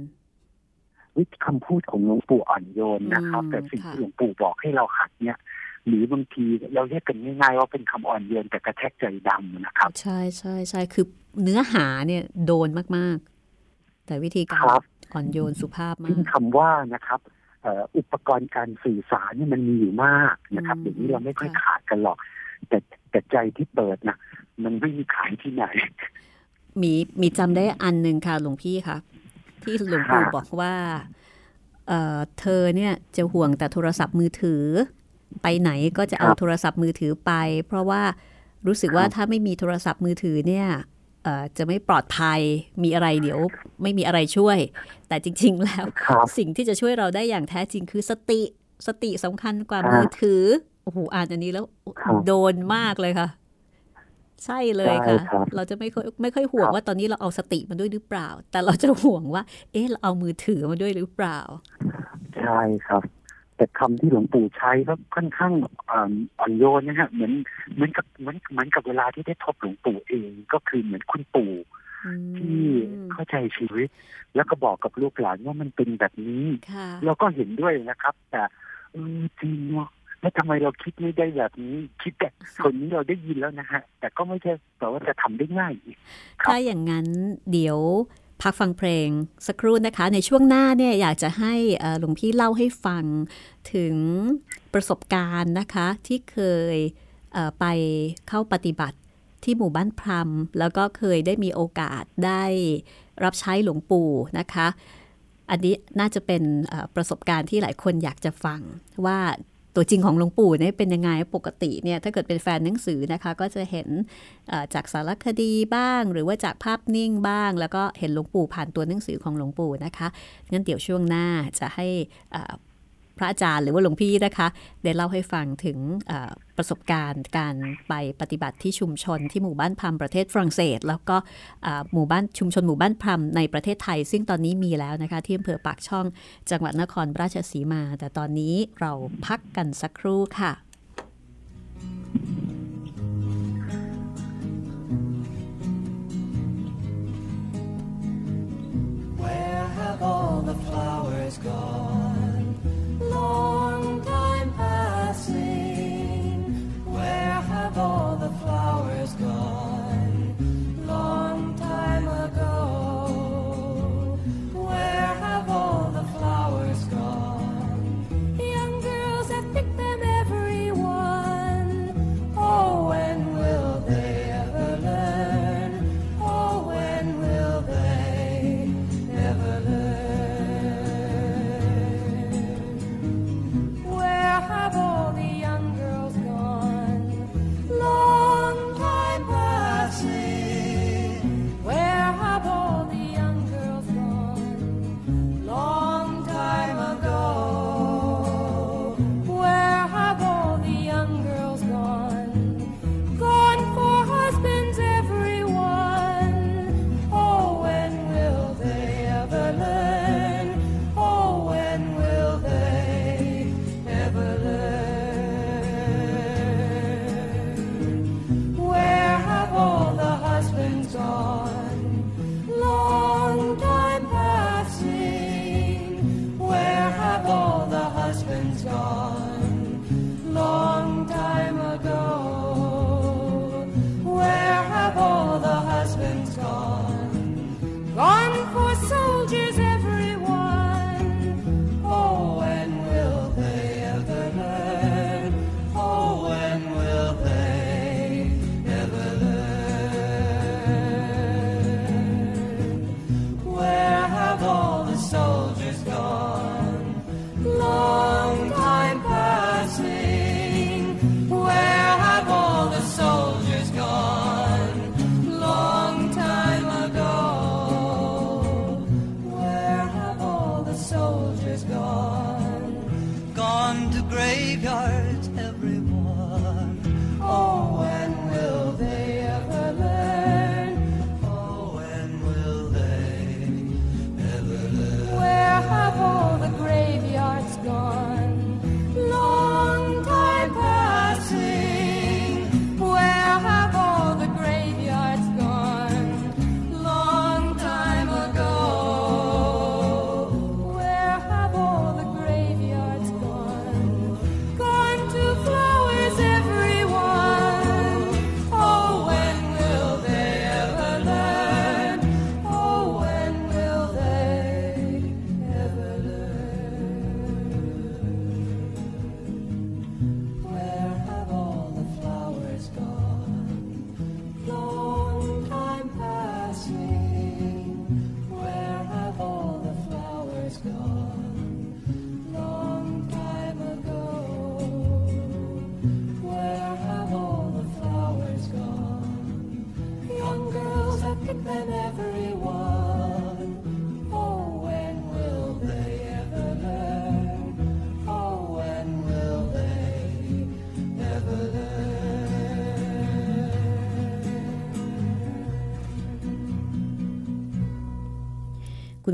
วิธีคำพูดของหลวงปู่อ่อนโยนนะครับ แต่สิ่งที่หลวงปู่บอกให้เราหัดเนี่ยหรือบางทีเราเรียกกันง่ายๆว่าเป็นคำอ่อนโยนแต่กระแทกใจดำนะครับ ใช่ใช่ใช่คือเนื้อหาเนี่ยโดนมากๆ แต่วิธีการอ่อนโยนสุภาพมากคำว่านะครับอุปกรณ์การสื่อสารนี่มันมีอยู่มากนะครับเดี๋ยวนี้เราไม่ค่อยขาดกันหรอก แต่แต่ใจที่เปิดนะมันไม่มีขายที่ไหน มีมีจำได้อันหนึ่งค่ะหลวงพี่ค่ะที่หลวงปู่บอกว่าเเธอเนี่ยจะห่วงแต่โทรศัพท์มือถือ ไปไหนก็จะเอาโทรศัพท์มือถือไป เพราะว่ารู้สึกว่าถ้าไม่มีโทรศัพท์มือถือเนี่ย จะไม่ปลอดภัยมีอะไรเดี๋ยวไม่มีอะไรช่วย แต่จริง ๆ แล้ว สิ่งที่จะช่วยเราได้อย่างแท้จริงคือสติสติสำคัญกว่ามือถือโอ้โหอ่านอันนี้แล้วโดนมากเลยค่ะ ใช่เลยค่ะ เราจะไม่ค่อยไม่ค่อยห่วงว่าตอนนี้เราเอาสติมาด้วยหรือเปล่า แต่เราจะห่วงว่า เอ๊ะเราเอามือถือมาด้วยหรือเปล่า ใช่ครับ แต่คำที่หลวงปู่ใช้ก็ค่อนข้างอ่อนโยนนะฮะเหมือนเหมือนกับเหมือนเหมือนกับเวลาที่ได้ทบหลวงปู่เองก็คือเหมือนคุณปู่ที่เข้าใจชีวิต แล้วก็บอกกับลูกหลานว่ามันเป็นแบบนี้ เราก็เห็นด้วยนะครับ แต่เออจริงเนาะแล้วทำไมเราคิดไม่ได้แบบนี้ คิดแต่คนนี้เราได้ยินแล้วนะฮะ แต่ก็ไม่ใช่แต่ว่าจะทำได้ง่ายถ้าอย่างนั้นเดี๋ยว พักฟังเพลงสักครู่นะคะ ในช่วงหน้าเนี่ยอยากจะให้หลวงพี่เล่าให้ฟังถึงประสบการณ์นะคะ ที่เคยไปเข้าปฏิบัติที่หมู่บ้านพรมแล้วก็เคยได้มีโอกาสได้รับใช้หลวงปู่นะคะ อันนี้น่าจะเป็นประสบการณ์ที่หลายคนอยากจะฟังว่า ตัวจริงของหลวงปู่เนี่ยเป็นยังไงปกติเนี่ยถ้าเกิดเป็นแฟนหนังสือนะคะก็จะเห็นจากสารคดีบ้าง หรือว่าจากภาพนิ่งบ้าง แล้วก็เห็นหลวงปู่ผ่านตัวหนังสือของหลวงปู่นะคะงั้นเดี๋ยวช่วงหน้าจะให้พระอาจารย์หรือว่าหลวงพี่นะคะ ได้เล่าให้ฟังถึง ประสบการณ์การไปปฏิบัติที่ชุมชนที่หมู่บ้านพัมประเทศฝรั่งเศส แล้วก็หมู่บ้านชุมชนหมู่บ้านพัมในประเทศไทย ซึ่งตอนนี้มีแล้วนะคะที่อำเภอปากช่องจังหวัดนครราชสีมา แต่ตอนนี้เราพักกันสักครู่ค่ะ Where have all the flowers gone? long all the flowers gone?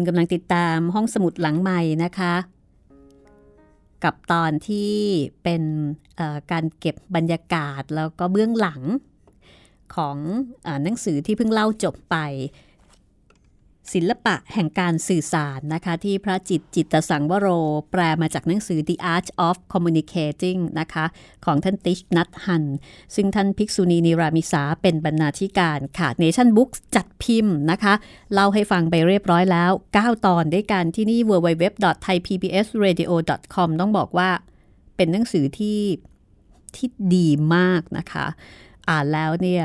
กำลังติดตามห้องสมุดหลังใหม่นะคะ กับตอนที่เป็นการเก็บบรรยากาศแล้วก็เบื้องหลังของอหนังสือที่เพิ่งเล่าจบไป ศิลปะแห่งการสื่อสารนะคะ ที่พระจิตจิตสังวโร แปลมาจากหนังสือ The Art of Communicating นะคะ ของท่านติชนัทฮัน ซึ่งท่านภิกษุณีนิรามิสาเป็นบรรณาธิการค่ะ Nation Books จัดพิมพ์นะคะ เล่าให้ฟังไปเรียบร้อยแล้ว 9 ตอนด้วยกันที่นี่ www.thaipbsradio.com ต้องบอกว่าเป็นหนังสือที่ที่ดีมากนะคะ อ่านแล้วเนี่ย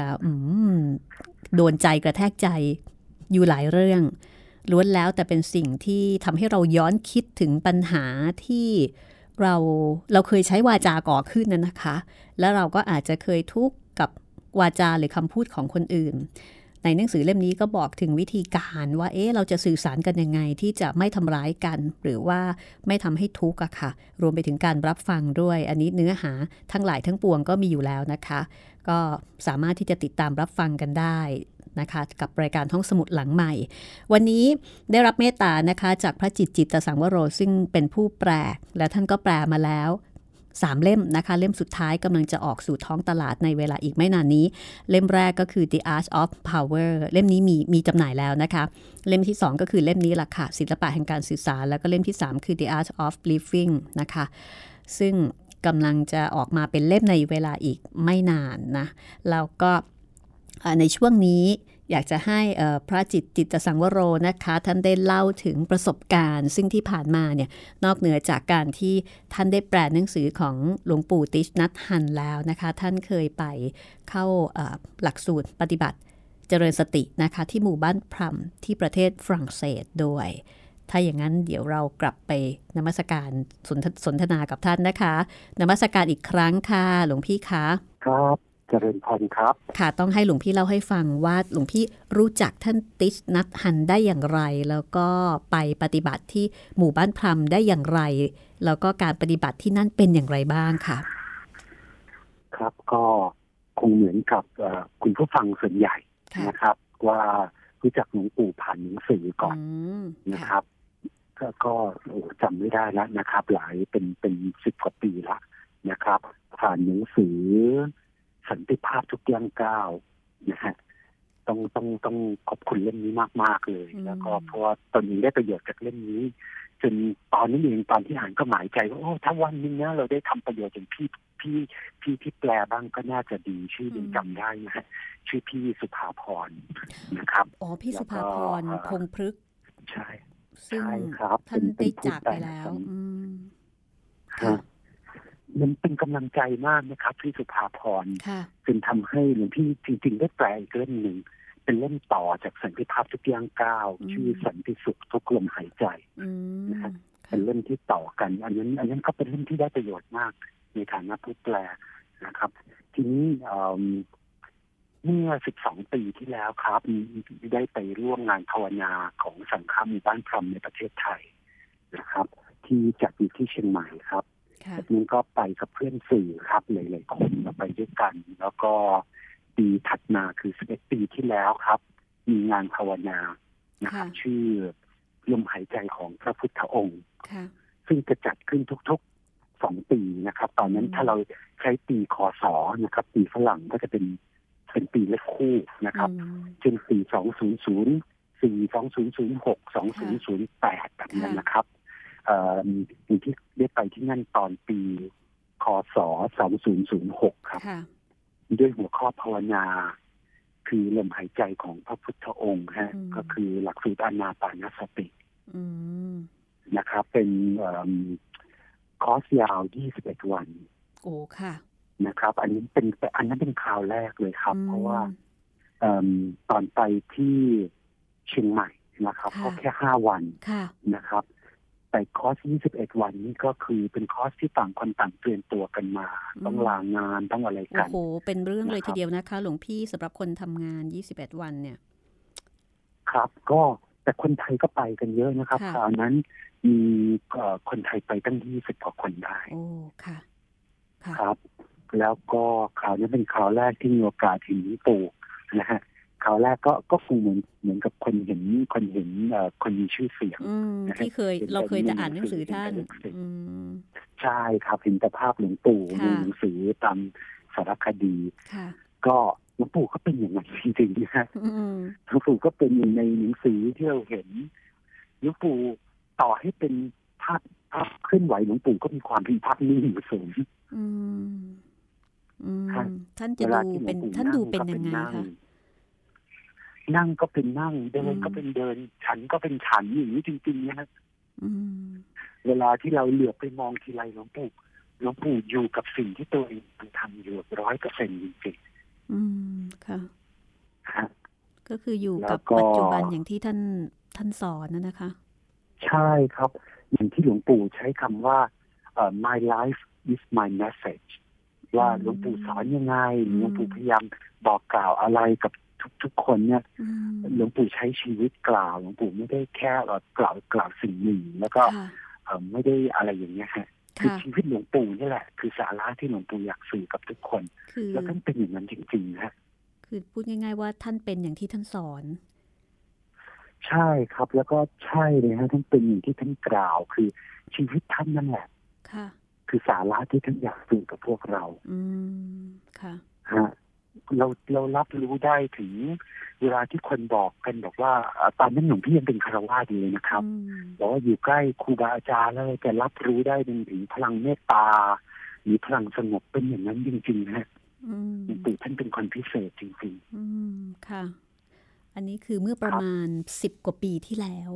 โดนใจกระแทกใจ อยู่หลายเรื่องล้วนแล้วแต่เป็นสิ่งที่ทำให้เราย้อนคิดถึงปัญหาที่เราเราเคยใช้วาจาก่อขึ้นนั่นนะคะ แล้วเราก็อาจจะเคยทุกข์กับวาจาหรือคำพูดของคนอื่น ในหนังสือเล่มนี้ก็บอกถึงวิธีการว่าเอ๊ะเราจะสื่อสารกันยังไงที่จะไม่ทำร้ายกัน หรือว่าไม่ทำให้ทุกข์อะค่ะ รวมไปถึงการรับฟังด้วย อันนี้เนื้อหาทั้งหลายทั้งปวงก็มีอยู่แล้วนะคะ ก็สามารถที่จะติดตามรับฟังกันได้ นะคะกับรายการห้องสมุดหลังใหม่ วันนี้ได้รับเมตตานะคะจากพระจิตจิตตสังวโรซึ่งเป็นผู้แปลและท่านก็แปลมาแล้วสามเล่มนะคะ เล่มสุดท้ายกำลังจะออกสู่ท้องตลาดในเวลาอีกไม่นานนี้ เล่มแรกก็คือ The Art of Power เล่มนี้มีมีจำหน่ายแล้วนะคะ เล่มที่ 2 ก็คือเล่มนี้ล่ะค่ะศิลปะแห่งการสื่อสาร แล้วก็เล่มที่ 3 คือ The Art of Living นะคะ ซึ่งกำลังจะออกมาเป็นเล่มในเวลาอีกไม่นานนะแล้วก็ ในช่วงนี้อยากจะให้พระจิตจิตสังวโรนะคะ ท่านได้เล่าถึงประสบการณ์ ซึ่งที่ผ่านมาเนี่ยนอกเหนือจากการที่ท่านได้แปลหนังสือของหลวงปู่ติชนัทฮันแล้วนะคะ ท่านเคยไปเข้าหลักสูตรปฏิบัติเจริญสตินะคะที่หมู่บ้านพรัมที่ประเทศฝรั่งเศสด้วย ถ้าอย่างนั้นเดี๋ยวเรากลับไปนมัสการสนสนทนากับท่านนะคะ นมัสการอีกครั้งค่ะหลวงพี่คะครับ เจริญพรครับ ค่ะต้องให้หลวงพี่เล่าให้ฟังว่าหลวงพี่รู้จักท่านติชนัทฮันได้อย่างไร แล้วก็ไปปฏิบัติที่หมู่บ้านพรมได้อย่างไร แล้วก็การปฏิบัติที่นั่นเป็นอย่างไรบ้างค่ะ ครับก็คงเหมือนกับคุณผู้ฟังส่วนใหญ่นะครับ ว่ารู้จักหลวงปู่ผ่านหนังสือก่อนนะครับ ก็ก็จำไม่ได้แล้วนะครับ หลายเป็นเป็นสิบกว่าปีแล้วนะครับ ผ่านหนังสือ สันติภาพทุกย่างก้าวนะฮะต้องต้องต้องขอบคุณเล่มนี้มาก ๆ เลย แล้วก็เพราะว่าตอนนี้ได้ประโยชน์จากเล่มนี้ จนตอนนี้เองตอนที่อ่านก็หมายใจว่าโอ้ถ้าวันนึงนะเราได้ทำประโยชน์อย่างพี่พี่พี่ที่แปลบ้างก็น่าจะดีชื่อยังจำได้นะฮะชื่อพี่สุภาพรนะครับอ๋อพี่สุภาพรคงพฤกใช่ใช่ครับท่านได้จากไปแล้วอืม มันเป็นกำลังใจมากนะครับพี่สุภาพรจึงทำให้หลวงพี่จริงๆได้แปลอีกเล่มหนึ่งเป็นเล่มต่อจากสันติภาพทุกย่างก้าวชื่อสันติสุขทุกลมหายใจนะฮะเป็นเล่มที่ต่อกัน อันนั้นอันนั้นก็เป็นเล่มที่ได้ประโยชน์มาก ในฐานะผู้แปลนะครับ ทีนี้เมื่อ 12 ปีที่แล้วครับ ได้ไปร่วมงานภาวนาของสังฆามีบ้านพรมในประเทศไทยนะครับ ที่จัดอยู่ที่เชียงใหม่ครับ จากนั้นก็ไปกับเพื่อนสื่อครับหลายๆคนเราไปด้วยกัน แล้วก็ปีถัดมาคือ11ปีที่แล้วครับ มีงานภาวนานะครับชื่อลมหายใจของพระพุทธองค์ซึ่งจะจัดขึ้นทุกๆสองปีนะครับ ตอนนั้นถ้าเราใช้ปีคศนะครับ ปีฝรั่งก็จะเป็นเป็นปีเลขคู่นะครับเช่นปีสองศูนย์ศูนย์สี่สองศูนย์ศูนย์หกสองศูนย์ศูนย์แปดแบบนั้นนะครับ มีที่ได้ไปที่นั่นตอนปีคศ2006 ครับ ด้วยหัวข้อภาวนา คือลมหายใจของพระพุทธองค์ฮะ ก็คือหลักสูตรอนาปานสตินะครับ เป็นคอร์สยาว 21 วัน โอ้ ค่ะ นะครับ อันนี้เป็นอันนั้นเป็นข่าวแรกเลยครับ เพราะว่าตอนไปที่เชียงใหม่นะครับก็แค่ห้าวันนะครับ แต่คอร์ส 21 วันนี้ก็คือเป็นคอร์สที่ต่างคนต่างเตรียมตัวกันมา ต้องลางานต้องอะไรกัน โอ้โห เป็นเรื่องเลยทีเดียวนะคะ หลวงพี่สำหรับคนทำงาน 21 วันเนี่ย ครับก็แต่คนไทยก็ไปกันเยอะนะครับค่ะคราวนั้นมีเอ่อคนไทยไปตั้งยี่สิบกว่าคนได้ โอ้ ค่ะค่ะครับ แล้วก็คราวนี้เป็นคราวแรกที่มีโอกาสเห็นหลวงปู่นะฮะค ราวแรกก็ก็คงเหมือนเหมือนกับคนเห็นคนเห็นเอ่อคนมีชื่อเสียงอืมที่เคยเราเคยจะอ่านหนังสือท่านอืมใช่ครับเห็นแต่ภาพหลวงปู่ค่ะในหนังสือตามสารคดีค่ะก็หลวงปู่ก็เป็นอย่างนั้นจริงๆนะฮะอืมหลวงปู่ก็เป็นอยู่ในหนังสือที่เราเห็นหลวงปู่ต่อให้เป็นภาพภาพเคลื่อนไหวหลวงปู่ก็มีความเป็นภาพนิ่งอยู่สูงอืมอืมครับท่านจะเวลาดูที่หลเป็วนงปู่ท่านดูเป็นก็ยังไงนั่คะ นั่งก็เป็นนั่ง เดิอืนมก็เป็นเดิน ฉันก็เป็นฉันอย่างนี้จริงๆนะฮะอืมเวลาที่เราเหลือบไปมองทีไรหลวงปู่หลวงปู่อยู่กับสิ่งที่ตัวเองมันทำอยู่ร้อยเปอร์เซ็นต์จริงอืมค่ะๆฮะก็คืออยู่แล้กับวก็ปัจจุบันอย่างที่ท่านท่านสอนนะนะคะ ใช่ครับ อย่างที่หลวงปู่ใช้คำว่าเอ่อ my life is my message ว่าอืมหลวงปู่สอนยังไงอืมหลวงปู่พยายามบอกกล่าวอะไรกับ ทุกๆคนเนี่ยอืมหลวงปู่ใช้ชีวิตกล่าวหลวงปู่ไม่ได้แค่เอ่อกล่าวกล่าวสิ่งหนึ่ง แล้วก็ค่ะเอ่อไม่ได้อะไรอย่างเงี้ยฮะคือค่ะชีวิตหลวงปู่นี่แหละ คือสาระที่หลวงปู่อยากสื่อกับทุกคนคือแล้วท่านเป็นอย่างนั้นจริงๆนะฮะคือพูดง่าย ๆ ว่าท่านเป็นอย่างที่ท่านสอน ใช่ครับ แล้วก็ใช่เลยฮะท่านเป็นอย่างที่ท่านกล่าว คือชีวิตท่านนั่นแหละ ค่ะ คือสาระที่ท่านอยากสื่อกับพวกเรา อืมค่ะ ฮะ เราเรารับรู้ได้ถึงเวลาที่คนบอกกันบอกว่าเอ่อตอนนั้นหลวงพี่ยังเป็นคารวาสอยู่เลยนะครับอืมบอกว่าอยู่ใกล้ครูบาอาจารย์แล้วแต่รับรู้ได้ถึงพลังเมตตาหรือพลังสงบเป็นอย่างนั้นจริงๆนะฮะอืมหลวงปู่ท่านเป็นคนพิเศษจริงอืมค่ะ อันนี้คือเมื่อประมาณสิบกว่าปีที่แล้ว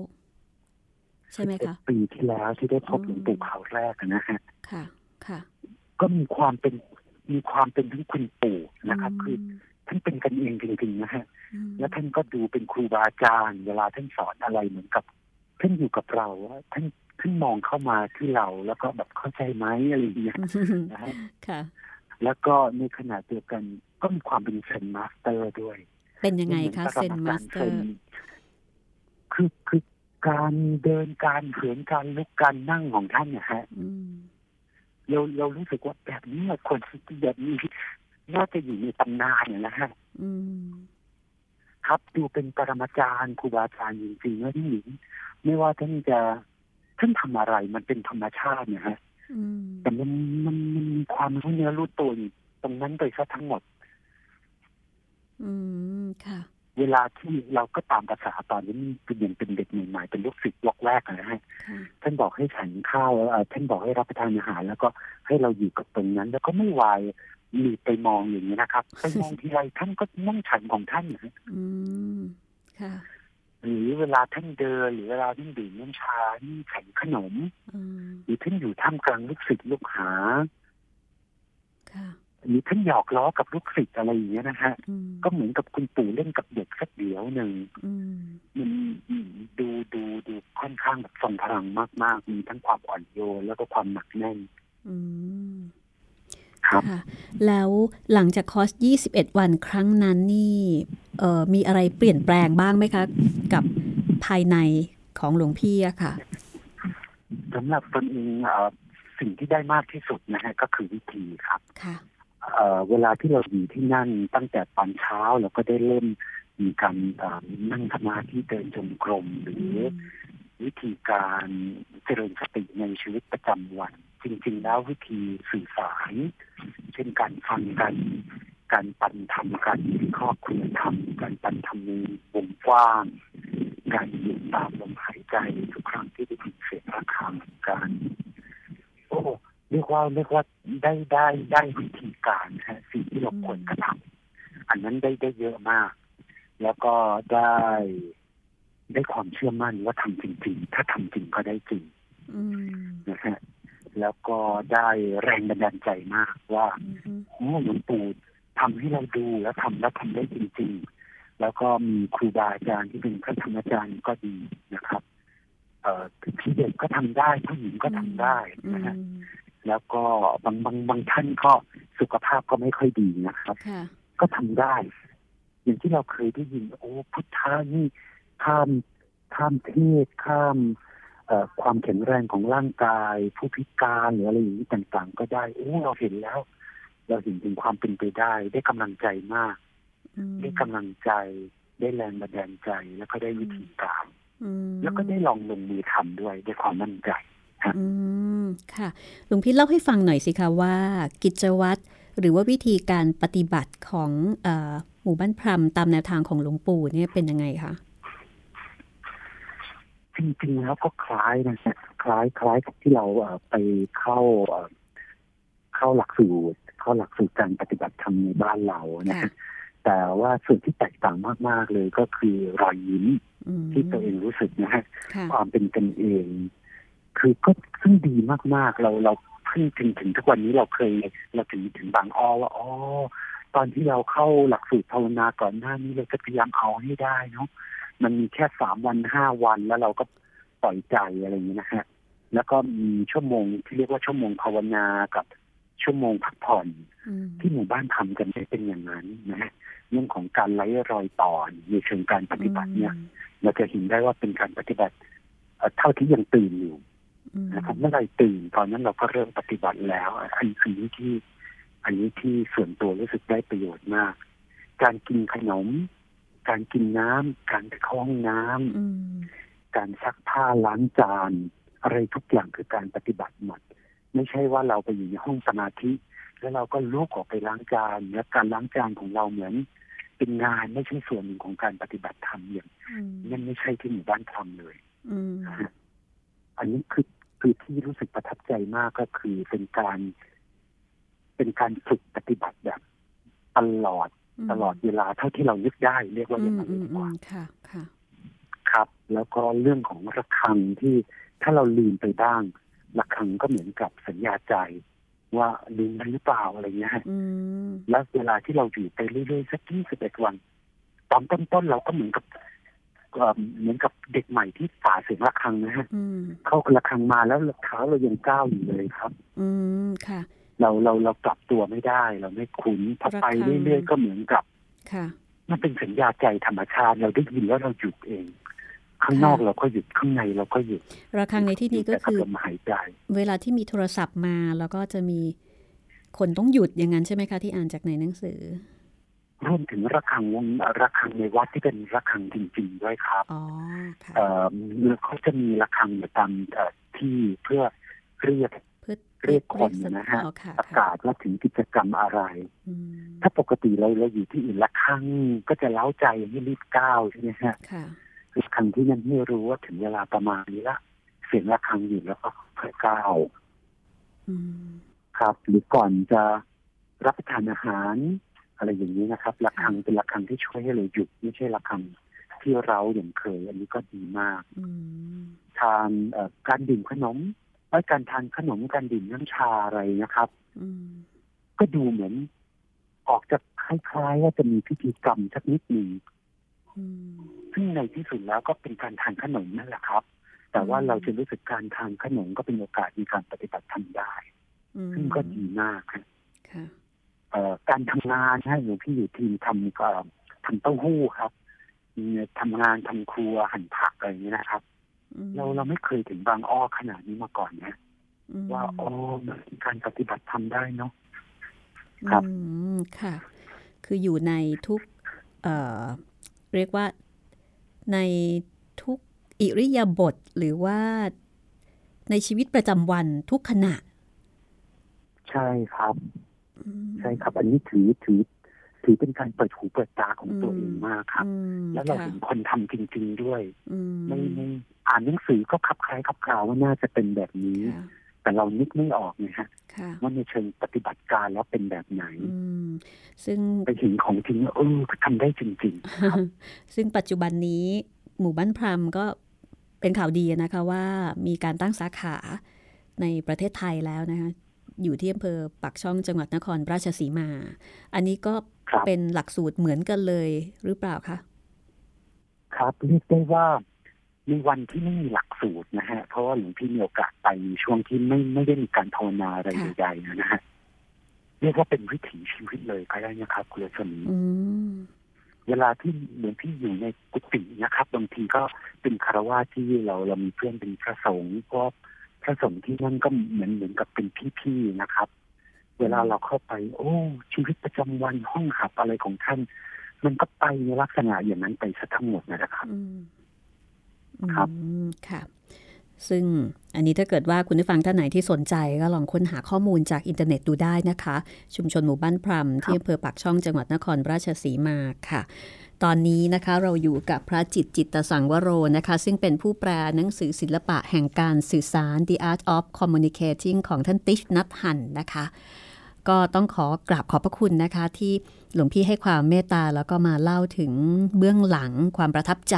ๆใช่ไหมคะ11ปีที่แล้วที่ได้พบอืมหลวงปู่ข่าวแรกนะฮะค่ะ ค่ะ ก็มีความเป็น มีความเป็นทั้งคุณปู่นะครับมคือท่านเป็นกันเองจริงๆนะฮะมแล้วท่านก็ดูเป็นครูบาอาจารย์ เวลาท่านสอนอะไรเหมือนกับท่านอยู่กับเราว่าท่านท่านมองเข้ามาที่เราแล้วก็แบบเข้าใจไหมอะไรอย่างเงี้ยนะฮะค่ะแล้วก็ในขณะเดียวกันก็มีความเป็น Zen master ด้วย เป็นยังไงคะหอ Zen master คือคือการเดินการเหินการลุกการนั่งของท่านเนี่ยฮะอืม เราเรารู้สึกว่าแบบนี้อะคนแบบนี้น่าจะอยู่ในตำนานเนี่ยนะฮะอืมครับดูเป็นปรมาจารย์ครูบาอาจารย์จริงๆนะที่หญิงไม่ว่าท่านจะท่านทำอะไรมันเป็นธรรมชาติเนี่ยฮะอืมแต่มันมันมันมีความรู้เนื้อรู้ตัวอยู่ตรงนั้นโดยซะทั้งหมด อืมค่ะ เวลาที่เราก็ตามภาษาตอนนี้เป็นยังเป็นเด็กใหม่ๆเป็นลูกศิษย์ล็อกแรกอะนะฮะค่ะท่านบอกให้ฉันข้าวเอ่อท่านบอกให้รับประทานอาหาร แล้วก็ให้เราอยู่กับตรงนั้น แล้วก็ไม่วายมีไปมองอย่างนี้นะครับไปมองทีไรท่านก็นั่งฉันของท่านนะฮะอืมค่ะหรือเวลาท่านเดินหรือเวลาท่านดื่มน้ำชานี่ฉันขนมอืมหรือท่านอยู่ท่ามกลางลูกศิษย์ลูกหา ค่ะ หรือท่านหยอกล้อกับลูกศิษย์อะไรอย่างเงี้ยนะฮะอืมก็เหมือนกับคุณปู่เล่นกับเด็กสักเดียวหนึ่งอืมมันอืมดูดูดูค่อนข้างแบบทรงพลังมาก ๆ มีทั้งความอ่อนโยนแล้วก็ความหนักแน่นอืมครับค่ะแล้วหลังจากคอร์ส 21 วันครั้งนั้นนี่เอ่อมีอะไรเปลี่ยนแปลงบ้างไหมคะ กับภายในของหลวงพี่อะค่ะสำหรับตนเองเอ่อสิ่งที่ได้มากที่สุดนะฮะก็คือวิธีครับค่ะ เอ่อเวลาที่เราอยู่ที่นั่นตั้งแต่ตอนเช้าเราก็ได้เริ่มมีการเอ่อนั่งสมาธิเดินจงกรมหรือวิธีการเจริญสติในชีวิตประจำวัน จริง ๆ แล้ววิธีสื่อสารเช่นการฟังกัน การปันธรรมการวิเคราะห์คุณธรรม การปันธรรมในวงกว้างการหยุดตามลมหายใจทุกครั้งที่ได้ยินเสียงระฆังการโอ้ เรียกว่าเรียกว่าได้ได้ได้วิธีการนะฮะสิ่งที่เราควรกระทำอันนั้นได้ได้เยอะมาก แล้วก็ได้ได้ความเชื่อมั่นว่าทำจริง ๆ ถ้าทำจริงก็ได้จริงอืมนะฮะแล้วก็ได้แรงบันดาลใจมากว่าอืมโอ้หลวงปู่ทำให้เราดูแล้วทำแล้วทำได้จริง ๆ แล้วก็มีครูบาอาจารย์ที่เป็นพระธรรมอาจารย์ก็ดีนะครับ เอ่อพี่เด็กก็ทำได้ผู้หญิงก็ทำได้อืนะฮะม แล้วก็บางบางบางท่านก็สุขภาพก็ไม่ค่อยดีนะครับค่ะก็ทำได้ อย่างที่เราเคยได้ยิน โอ้พุทธานี่ข้ามข้ามเพศข้ามเอ่อความแข็งแรงของร่างกาย ผู้พิการหรืออะไรอย่างนี้ต่างๆ ก็ได้โอ้เราเห็นแล้ว เราเห็นถึงความเป็นไปได้ ได้กำลังใจมากอืมได้กำลังใจได้แรงบันดาลใจแล้วก็ได้วิธีการอืมแล้วก็ได้ลองลงมือทำด้วยด้วยความมั่นใจ อืมค่ะหลวงพี่เล่าให้ฟังหน่อยสิคะว่า กิจวัตรหรือว่าวิธีการปฏิบัติของเออหมู่บ้านพรมตามแนวทางของหลวงปู่เนี่ยเป็นยังไงคะจริงๆแล้วก็คล้ายนะฮะคล้ายคล้ายกับที่เราเอ่อไปเข้าเอ่อเข้าหลักสูตรเข้าหลักสูตรการปฏิบัติธรรมในบ้านเรานะค่ะฮะแต่ว่าส่วนที่แตกต่างมาก ๆ เลยก็คือรอยยิ้มอืมที่ตัวเองรู้สึกนะฮะค่ะความเป็นกันเอง คือก็ซึ่งดีมากๆ เราเราเพิ่งถึงถึงทุกวันนี้เราเคยเราถึงถึงบางอ้อว่าอ๋อตอนที่เราเข้าหลักสูตรภาวนาก่อนหน้านี้เราก็พยายามเอาให้ได้เนาะมันมีแค่สามวันห้าวันแล้วเราก็ปล่อยใจอะไรอย่างนี้นะฮะแล้วก็มีชั่วโมงที่เรียกว่าชั่วโมงภาวนากับชั่วโมงพักผ่อนอืมที่หมู่บ้านทำกันได้เป็นอย่างนั้นนะฮะเรื่องของการไล่รอยต่อในเชิงการปฏิบัติเนี่ย เราจะเห็นได้ว่าเป็นการปฏิบัติเอ่อเท่าที่ยังตื่นอยู่อืม นะครับเมื่อไหรตื่นตอนนั้นเราก็เริ่มปฏิบัติแล้วอันอันนี้ที่อันนี้ที่ส่วนตัวรู้สึกได้ประโยชน์มาก การกินขนม การกินน้ำการไปเข้าห้องน้ำอืมการซักผ้าล้างจานอะไรทุกอย่างคือการปฏิบัติหมด ไม่ใช่ว่าเราไปอยู่ในห้องสมาธิ แล้วเราก็ลุกออกไปล้างจานและการล้างจานของเราเหมือนเป็นงานไม่ใช่ส่วนหนึ่งของการปฏิบัติธรรมอย่างอืมนั่นไม่ใช่ที่หมู่บ้านทำเลย อืมนะฮะอันนี้คือคือที่รู้สึกประทับใจมากก็คือเป็นการ เป็นการฝึกปฏิบัติแบบตลอดตลอดเวลาเท่าที่เรานึกได้ เรียกว่าออืย่างมนั้นอืเลยมดีกอืว่ามค่ะค่ะ ครับ แล้วก็เรื่องของระฆังที่ถ้าเราลืมไปบ้างระฆังก็เหมือนกับสัญญาใจ ว่าลืมไปหรือเปล่าอะไรเงี้ยฮะอืมแล้วเวลาที่เราอยู่ไปเรื่อยๆสักยี่สิบเอ็ดวัน ตอนต้นๆเราก็เหมือนกับ เอ่อเหมือนกับเด็กใหม่ที่ฝ่าเสียงระฆังนะฮะอืมเข้าระฆังมาแล้วเท้าเรายังก้าวอยู่เลยครับ อืมค่ะ เราเราเรากลับตัวไม่ได้ เราไม่คุ้นพอไประฆังเรื่อยๆก็เหมือนกับ ค่ะ มันเป็นสัญญาใจธรรมชาติเราได้ยินแล้วเราหยุดเองข้างนอกเราก็หยุดข้างในเราก็หยุดระฆังในที่นี้ก็คือแต่บลมหายใจเวลาที่มีโทรศัพท์มาแล้วก็จะมีคนต้องหยุดอย่างนั้นใช่ไหมคะ ที่อ่านจากในหนังสือ รวมถึงระฆังวงระฆังในวัดที่เป็นระฆังจริงๆด้วยครับอ๋อค่ะเอ่อเขาจะมีระฆังอยู่ตามเอ่อที่เพื่อเรียกเพื่อเรียกคนนะฮะอ๋อค่ะประกาศว่าถึงกิจกรรมอะไรอืมถ้าปกติเราเราอยู่ที่อื่นระฆังก็จะเล้าใจให้รีบก้าวใช่ไหมฮะค่ะระฆังที่นั่นไม่รู้ว่าถึงเวลาประมาณนี้ละเสียงระฆังอยู่แล้วก็ค่อยก้าวอืมครับ หรือก่อนจะรับประทานอาหาร อะไรอย่างนี้นะครับระฆังเป็นระฆังที่ช่วยให้เราหยุดไม่ใช่ระฆังที่เราอย่างเคย อันนี้ก็ดีมากอืมทานเอ่อการดื่มขนมไอ้ยการทานขนมการดื่มน้ำชาอะไรนะครับอืมก็ดูเหมือน ออกจะคล้ายๆ ว่าจะมีพิธีกรรมสักนิดหนึ่งอืมซึ่งในที่สุดแล้วก็เป็นการทานขนมนั่นแหละครับ แต่ว่าอืมเราจะรู้สึกการทานขนมก็เป็นโอกาสในการปฏิบัติธรรมได้อืมซึ่งก็ดีมากครับค่ะเอ่อ การทำงานนะอย่างพี่อยู่ทีมทำก็ทำเต้าหู้ครับทำงานทำครัวหั่นผักอะไรอย่างนี้ยนะครับอืมเราเราไม่เคยถึงบางอ้อขนาดนี้มาก่อนนะอืมว่าอ๋อมันเป็นการปฏิบัติธรรมได้เนาะครับอืมค่ะ คืออยู่ในทุกเอ่อเรียกว่าในทุกอิริยาบถหรือว่าในชีวิตประจำวันทุกขณะ ใช่ครับอืม ใช่ครับอันนี้ถือถือถือเป็นการเปิดหูเปิดตาของตัวอืมเองมากครับอืมแล้วเราค่ะเห็นคนทำจริง ๆด้วยอืมไม่ไม่อ่านหนังสือก็ขับคล้ายขับคลาวว่าน่าจะเป็นแบบนี้ค่ะแต่เรานึกไม่ออกไงฮะค่ะว่าในเชิงปฏิบัติการแล้วเป็นแบบไหนอืมซึ่งไปเห็นของจริงแล้วเออทำได้จริงซึ่งปัจจุบันนี้หมู่บ้านพรามก็เป็นข่าวดีนะคะว่ามีการตั้งสาขาในประเทศไทยแล้วนะคะ อยู่ที่อำเภอปักช่องจังหวัดนครราชสีมา อันนี้ก็ครับเป็นหลักสูตรเหมือนกันเลยหรือเปล่าคะๆครับเรียกได้ว่าในวันที่ไม่มีหลักสูตรนะฮะเพราะว่าหลวงพี่มีโอกาสไปช่วงที่ไม่ไม่ได้มีการภาวนาอะไรค่ะใดๆนะฮะเรียกว่าเป็นวิถีชีวิตเลยก็ได้นะครับคุณรัชมีอืมเวลาที่เหมือนที่อยู่ในกุฏินะครับบางทีก็เป็นคารวะที่เราเรามีเพื่อนเป็นพระสงฆ์ก็ พระสงฆ์ที่นั่นก็เหมือนเหมือนกับเป็นพี่ๆนะครับ เวลาเราเข้าไป โอ้ ชีวิตประจำวันห้องหับอะไรของท่าน มันก็ไปในลักษณะอย่างนั้นไปซะทั้งหมดนะครับอืมครับอืมค่ะ ซึ่งอันนี้ถ้าเกิดว่าคุณผู้ฟังท่านไหนที่สนใจก็ลองค้นหาข้อมูลจากอินเทอร์เน็ตดูได้นะคะ ชุมชนหมู่บ้านพรำที่อำเภอปากช่องจังหวัดนครราชสีมาค่ะ ตอนนี้นะคะเราอยู่กับพระจิตจิตตสังวโรนะคะ ซึ่งเป็นผู้แปลหนังสือศิลปะแห่งการสื่อสาร The Art of Communicating ของท่านติชนัทหันนะคะ ก็ต้องขอกราบขอบพระคุณนะคะที่หลวงพี่ให้ความเมตตาแล้วก็มาเล่าถึงเบื้องหลังความประทับใจ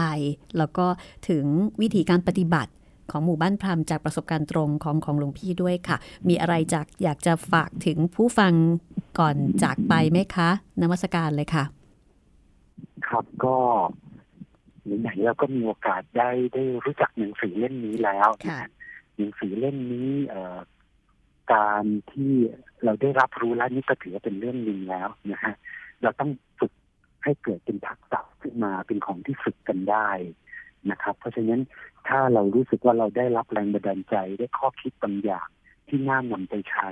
แล้วก็ถึงวิธีการปฏิบัติ ของหมู่บ้านพรามจากประสบการณ์ตรงของของหลวงพี่ด้วยค่ะ มีอะไรจากอยากจะฝากถึงผู้ฟังก่อนจากไปไหมคะนมัสการเลยค่ะ ครับก็ไหนๆเราก็มีโอกาสได้ได้รู้จักหนังสือเล่มนี้แล้วค่ะหนังสือเล่มนี้เอ่อการที่เราได้รับรู้แล้วนี่ก็ถือว่าเป็นเรื่องหนึ่งแล้วนะฮะเราต้องฝึกให้เกิดเป็นทักษะขึ้นมาเป็นของที่ฝึกกันได้นะครับ เพราะฉะนั้น ถ้าเรารู้สึกว่าเราได้รับแรงบันดาลใจได้ข้อคิดบางอย่างที่น่านำไปใช้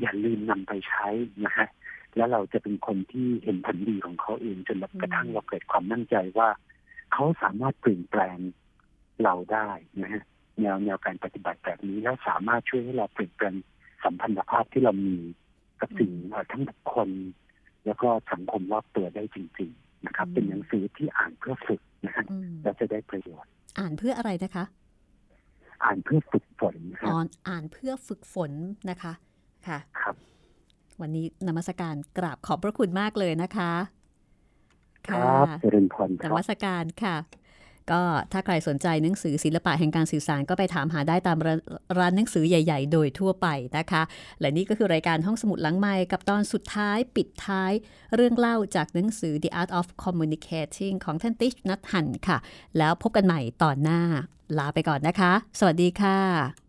อย่าลืมนำไปใช้นะฮะแล้วเราจะเป็นคนที่เห็นผลดีของเขาเองจนกระทั่งเราเกิดความมั่นใจว่า เขาสามารถเปลี่ยนแปลงเราได้นะฮะแนวแนวการปฏิบัติแบบนี้แล้วสามารถช่วยให้เราเปลี่ยนแปลงสัมพันธภาพที่เรามีกับสิ่งเอ่อทั้งบุคคล แล้วก็สังคมรอบตัวได้จริง ๆ นะครับอืมเป็นหนังสือที่อ่านเพื่อฝึกนะฮะอืมและจะได้ประโยชน์ อ่านเพื่ออะไรนะคะ อ่านเพื่อฝึกฝนนะคอ๋รัอบอ่านเพื่อฝึกฝนนะคะค่ะ ครับ วันนี้นมัสการกราบขอบพระคุณมากเลยนะคะครับเจริญพรนครับมัสการค่ะ ก็ถ้าใครสนใจหนังสือศิลปะแห่งการสื่อสารก็ไปถามหาได้ตามร้านร้านหนังสือใหญ่ ๆ โดยทั่วไปนะคะ และนี่ก็คือรายการห้องสมุดหลังไม้กับตอนสุดท้ายปิดท้าย เรื่องเล่าจากหนังสือ The Art of Communicating ของท่านติชนัทหันค่ะ แล้วพบกันใหม่ตอนหน้า ลาไปก่อนนะคะ สวัสดีค่ะ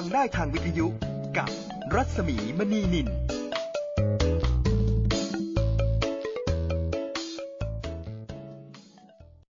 ฟังได้ทางวิทยุ